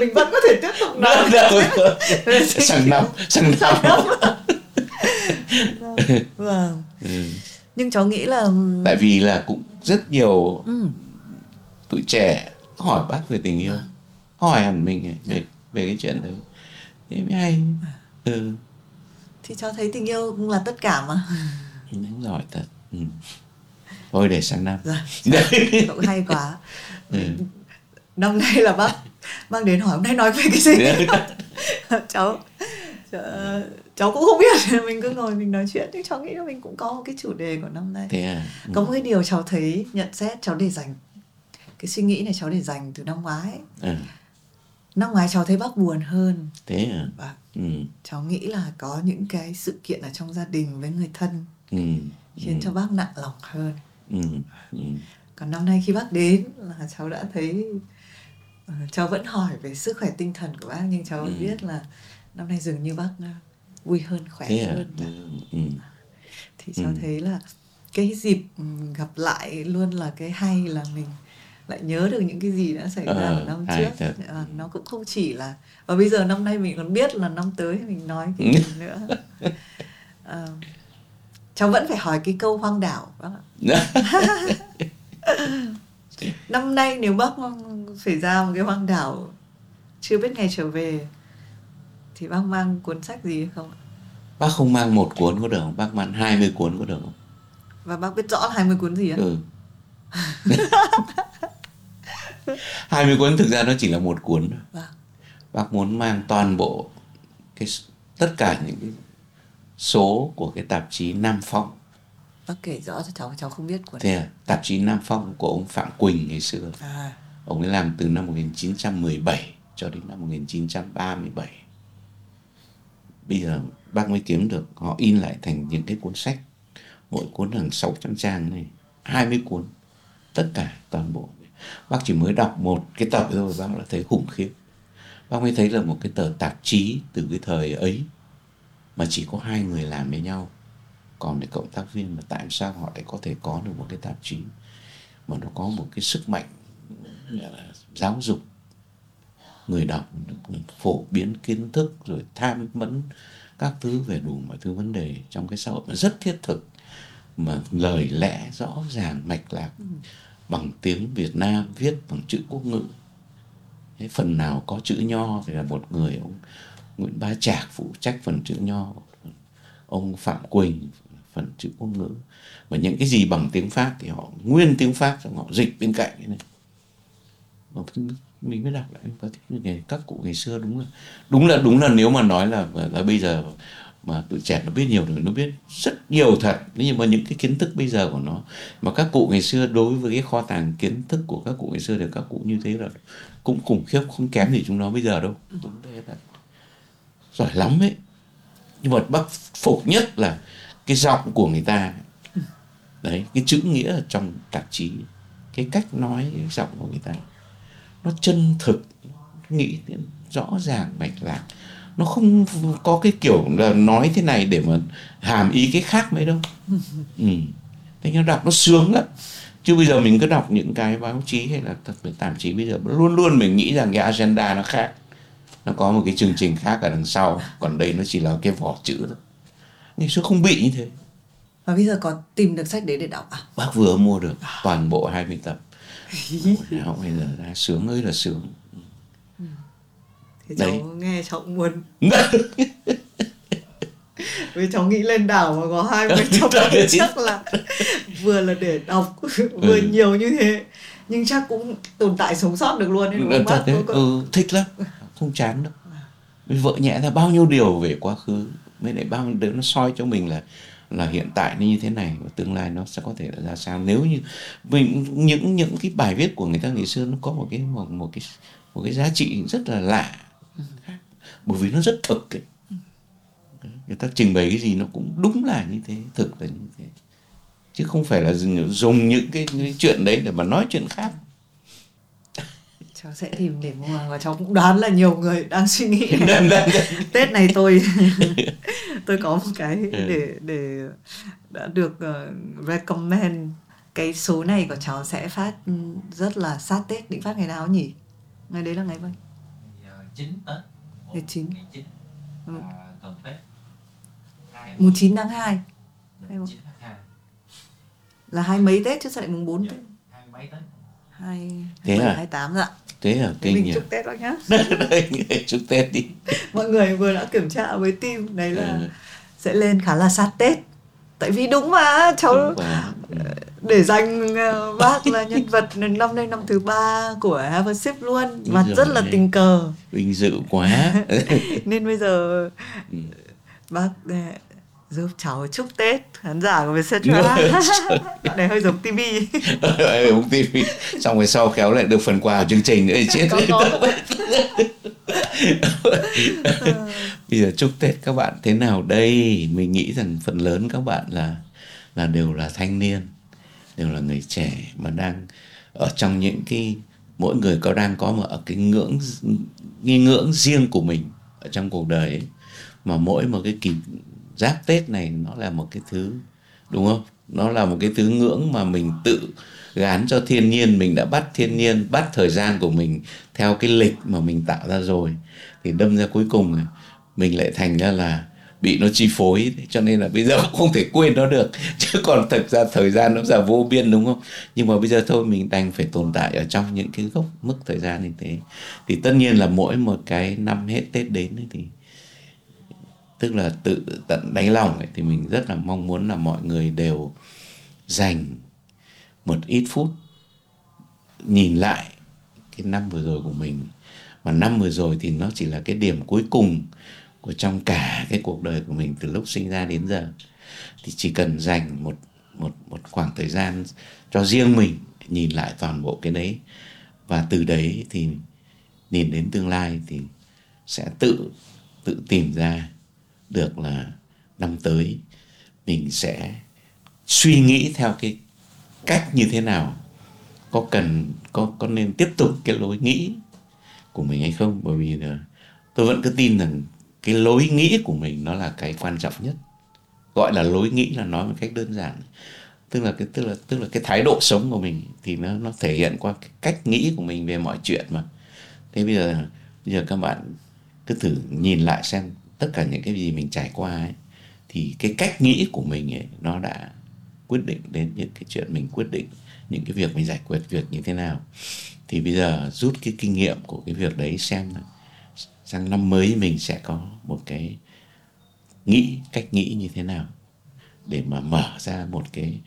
[SPEAKER 1] Mình vẫn có thể tiếp tục nói. *laughs*
[SPEAKER 2] Sang năm sang năm. *laughs*
[SPEAKER 1] Vâng ừ. nhưng cháu nghĩ là
[SPEAKER 2] tại vì là cũng rất nhiều ừ. tuổi trẻ hỏi bác về tình yêu. Vâng. hỏi hẳn mình về về cái chuyện đấy. Thế mới hay. Ừ.
[SPEAKER 1] thì cháu thấy tình yêu cũng là tất cả mà.
[SPEAKER 2] Đúng rồi thật. Ừ thôi để sang năm
[SPEAKER 1] dạ, *laughs* cũng hay quá ừ. năm nay là bác bác đến hỏi hôm nay nói về cái gì *laughs* cháu cháu cũng không biết *laughs* mình cứ ngồi mình nói chuyện nhưng cháu nghĩ là mình cũng có một cái chủ đề của năm nay
[SPEAKER 2] Thế à?
[SPEAKER 1] ừ. có một cái điều cháu thấy nhận xét cháu để dành cái suy nghĩ này cháu để dành từ năm ngoái ừ. năm ngoái cháu thấy bác buồn hơn
[SPEAKER 2] thế à
[SPEAKER 1] và ừ. cháu nghĩ là có những cái sự kiện ở trong gia đình với người thân ừ. khiến ừ. cho bác nặng lòng hơn Ừ, ừ. còn năm nay khi bác đến là cháu đã thấy uh, cháu vẫn hỏi về sức khỏe tinh thần của bác nhưng cháu ừ. biết là năm nay dường như bác uh, vui hơn khỏe Thế hơn à? ừ. thì cháu ừ. thấy là cái dịp gặp lại luôn là cái hay là mình lại nhớ được những cái gì đã xảy ra ờ, ở năm trước à, nó cũng không chỉ là và bây giờ năm nay mình còn biết là năm tới mình nói cái gì *laughs* nữa à, cháu vẫn phải hỏi cái câu hoang đảo bác ạ. *laughs* Năm nay nếu bác phải ra một cái hoang đảo chưa biết ngày trở về thì bác mang cuốn sách gì hay không ạ?
[SPEAKER 2] Bác không mang một cuốn có được không? Bác mang 20 cuốn có được không?
[SPEAKER 1] Và bác biết rõ 20 cuốn gì á? Ừ. *laughs*
[SPEAKER 2] 20 cuốn thực ra nó chỉ là một cuốn thôi. Vâng. bác muốn mang toàn bộ cái tất cả những cái số của cái tạp chí Nam Phong.
[SPEAKER 1] Bác kể rõ cho cháu, cháu không biết của
[SPEAKER 2] Thế à, tạp chí Nam Phong của ông Phạm Quỳnh ngày xưa. À. ông ấy làm từ năm 1917 cho đến năm 1937 bây giờ bác mới kiếm được họ in lại thành những cái cuốn sách mỗi cuốn hàng 600 trang này 20 cuốn tất cả toàn bộ bác chỉ mới đọc một cái tập thôi bác đã thấy khủng khiếp bác mới thấy là một cái tờ tạp chí từ cái thời ấy mà chỉ có hai người làm với nhau còn để cộng tác viên mà tại sao họ lại có thể có được một cái tạp chí mà nó có một cái sức mạnh giáo dục người đọc phổ biến kiến thức rồi tham vấn các thứ về đủ mọi thứ vấn đề trong cái xã hội mà rất thiết thực mà lời lẽ rõ ràng mạch lạc ừ. bằng tiếng Việt Nam viết bằng chữ quốc ngữ cái phần nào có chữ nho thì là một người ông Nguyễn Bá Trạc phụ trách phần chữ nho, ông Phạm Quỳnh phần chữ quốc ngữ. Và những cái gì bằng tiếng Pháp thì họ, nguyên tiếng Pháp xong họ dịch bên cạnh cái này. Mình mới đọc lại và thích các cụ ngày xưa đúng là đúng là đúng là nếu mà nói là là bây giờ mà tụi trẻ nó biết nhiều thì nó biết rất nhiều thật. Nhưng mà những cái kiến thức bây giờ của nó, mà các cụ ngày xưa đối với cái kho tàng kiến thức của các cụ ngày xưa thì các cụ như thế là cũng khủng khiếp, không kém gì chúng nó bây giờ đâu. Đúng thế là giỏi lắm ấy. Nhưng mà bác phục nhất là cái giọng của người ta. Đấy, cái chữ nghĩa ở trong tạp chí, cái cách nói cái giọng của người ta. Nó chân thực, nghĩ rõ ràng, mạch lạc. Nó không có cái kiểu là nói thế này để mà hàm ý cái khác mấy đâu. Ừ. thế nhưng đọc nó sướng lắm. Chứ bây giờ mình cứ đọc những cái báo chí hay là thật, tạp chí bây giờ, luôn luôn mình nghĩ rằng cái agenda nó khác nó có một cái chương trình khác ở đằng sau còn đây nó chỉ là cái vỏ chữ thôi ngày xưa không bị như thế
[SPEAKER 1] và bây giờ có tìm được sách đấy để đọc à
[SPEAKER 2] bác vừa mua được toàn bộ 20 tập học bây giờ ra sướng ơi là sướng
[SPEAKER 1] ừ. cháu đấy. nghe cháu muốn *laughs* vì cháu nghĩ lên đảo mà có hai mươi tập chắc là vừa là để đọc *laughs* vừa ừ. nhiều như thế nhưng chắc cũng tồn tại sống sót được luôn ấy, đúng không?
[SPEAKER 2] Thật đấy. Ừ, thích lắm không chán đâu. Vợ nhẹ ra bao nhiêu điều về quá khứ mới lại bao nhiêu điều nó soi cho mình là là hiện tại nó như thế này và tương lai nó sẽ có thể là ra sao. Nếu như mình những những cái bài viết của người ta ngày xưa nó có một cái một, một cái một cái giá trị rất là lạ. Bởi vì nó rất thực ấy. người ta trình bày cái gì nó cũng đúng là như thế thực là như thế. Chứ không phải là dùng những cái, cái chuyện đấy để mà nói chuyện khác
[SPEAKER 1] cháu sẽ tìm để mua và cháu cũng đoán là nhiều người đang suy nghĩ. *laughs* Tết này tôi *laughs* tôi có một cái ừ. để để đã được uh, recommend cái số này của cháu sẽ phát rất là sát tết định phát ngày nào nhỉ? Ngày đấy là ngày mấy
[SPEAKER 4] chín tết.
[SPEAKER 1] Ngày chín.
[SPEAKER 4] ừ. tết.
[SPEAKER 1] Mùng chín tháng hai. Là hai mấy tết chứ sao lại mùng bốn tết?
[SPEAKER 4] hai mấy tết.
[SPEAKER 1] Hai hai tám dạ
[SPEAKER 2] thế à kinh
[SPEAKER 1] mình nhỉ? chúc tết bác nhá. *laughs*
[SPEAKER 2] Chúc tết đi. *laughs*
[SPEAKER 1] Mọi người vừa đã kiểm tra với team đấy là ừ. sẽ lên khá là sát tết. Tại vì đúng mà cháu đúng để dành ờ, bác là nhân *laughs* vật năm nay năm thứ ba của Have a Sip luôn. Mà rất là tình cờ.
[SPEAKER 2] Vinh dự quá.
[SPEAKER 1] Nên bây giờ ừ. bác ờ, giúp cháu chúc Tết. Khán giả của Vietcetera này hơi giống TV
[SPEAKER 2] giống TV xong rồi sau khéo lại được phần quà của chương trình nữa chết *laughs* bây giờ chúc Tết các bạn thế nào đây? Mình nghĩ rằng phần lớn các bạn là là đều là thanh niên đều là người trẻ mà đang ở trong những cái mỗi người có đang có một ở cái ngưỡng nghi ngưỡng riêng của mình ở trong cuộc đời ấy. mà mỗi một cái kỳ giáp tết này nó là một cái thứ, đúng không? Nó là một cái thứ ngưỡng mà mình tự gán cho thiên nhiên, mình đã bắt thiên nhiên, bắt thời gian của mình theo cái lịch mà mình tạo ra rồi. Thì đâm ra cuối cùng mình lại thành ra là bị nó chi phối. Cho nên là bây giờ *laughs* cũng không thể quên nó được. *laughs* Chứ còn thật ra thời gian nó là vô biên, đúng không? Nhưng mà bây giờ thôi, mình đành phải tồn tại ở trong những cái gốc mức thời gian như thế. Thì tất nhiên là mỗi một cái năm hết tết đến thì tức là tự tận đáy lòng ấy, thì mình rất là mong muốn là mọi người đều dành một ít phút nhìn lại cái năm vừa rồi của mình. Mà năm vừa rồi thì nó chỉ là cái điểm cuối cùng của trong cả cái cuộc đời của mình từ lúc sinh ra đến giờ. Thì chỉ cần dành một một một khoảng thời gian cho riêng mình nhìn lại toàn bộ cái đấy. Và từ đấy thì nhìn đến tương lai thì sẽ tự tự tìm ra được là năm tới, mình sẽ suy nghĩ theo cái cách như thế nào, có cần, có có nên tiếp tục cái lối nghĩ của mình hay không? Bởi vì là tôi vẫn cứ tin rằng cái lối nghĩ của mình nó là cái quan trọng nhất. Gọi là lối nghĩ là nói một cách đơn giản. Tức là cái, tức là tức là cái thái độ sống của mình thì nó nó thể hiện qua cái cách nghĩ của mình về mọi chuyện mà. Thế bây giờ bây giờ các bạn cứ thử nhìn lại xem tất cả những cái gì mình trải qua ấy, thì cái cách nghĩ của mình ấy, nó đã quyết định đến những cái chuyện mình quyết định, những cái việc mình giải quyết việc như thế nào. Thì bây giờ rút cái kinh nghiệm của cái việc đấy xem sang năm mới mình sẽ có một cái nghĩ, cách nghĩ như thế nào để mà mở ra một cái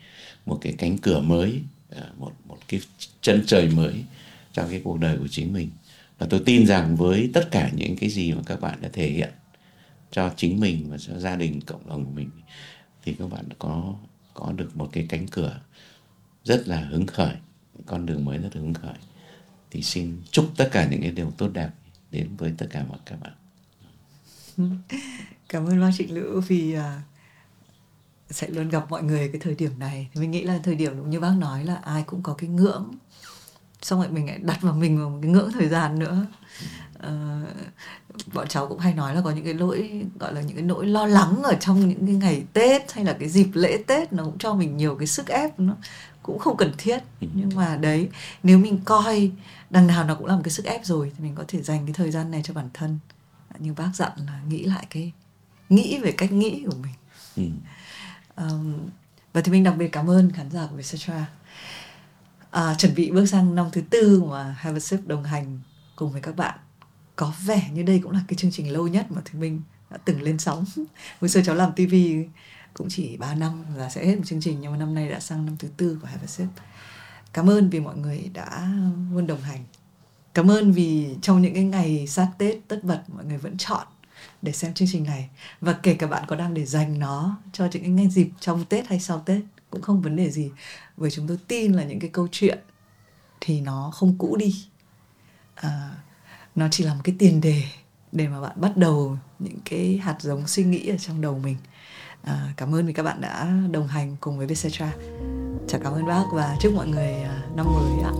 [SPEAKER 2] một cái cánh cửa mới à, một một cái chân trời mới trong cái cuộc đời của chính mình. Và tôi tin rằng với tất cả những cái gì mà các bạn đã thể hiện cho chính mình và cho gia đình cộng đồng của mình thì các bạn có có được một cái cánh cửa rất là hứng khởi con đường mới rất là hứng khởi. Thì xin chúc tất cả những cái điều tốt đẹp đến với tất cả mọi các bạn. *laughs*
[SPEAKER 1] Cảm ơn bác trịnh lữ vì uh, sẽ luôn gặp mọi người cái thời điểm này. Thì mình nghĩ là thời điểm đúng như bác nói là ai cũng có cái ngưỡng xong rồi mình lại đặt vào mình vào một cái ngưỡng thời gian nữa uh, bọn cháu cũng hay nói là có những cái lỗi gọi là những cái nỗi lo lắng ở trong những cái ngày tết hay là cái dịp lễ tết nó cũng cho mình nhiều cái sức ép nó cũng không cần thiết. Ừ. nhưng mà đấy nếu mình coi đằng nào nó cũng là một cái sức ép rồi thì mình có thể dành cái thời gian này cho bản thân. Như bác dặn là nghĩ lại cái nghĩ về cách nghĩ của mình. Ừ. um, và thì mình đặc biệt cảm ơn khán giả của Vietcetera. À, chuẩn bị bước sang năm thứ tư mà Have a Sip đồng hành cùng với các bạn có vẻ như đây cũng là cái chương trình lâu nhất mà thì mình đã từng lên sóng. *laughs* Hồi xưa cháu làm TV cũng chỉ 3 năm là sẽ hết một chương trình nhưng mà năm nay đã sang năm thứ tư của Have a Sip. Cảm ơn vì mọi người đã luôn đồng hành. Cảm ơn vì trong những cái ngày sát tết tất bật mọi người vẫn chọn để xem chương trình này. Và kể cả bạn có đang để dành nó cho những cái ngày dịp trong tết hay sau tết cũng không vấn đề gì. Bởi chúng tôi tin là những cái câu chuyện thì nó không cũ đi. À, nó chỉ là một cái tiền đề để mà bạn bắt đầu những cái hạt giống suy nghĩ ở trong đầu mình. À, cảm ơn vì các bạn đã đồng hành cùng với Vietcetera. Chào cảm ơn bác và chúc mọi người à, năm mới ạ.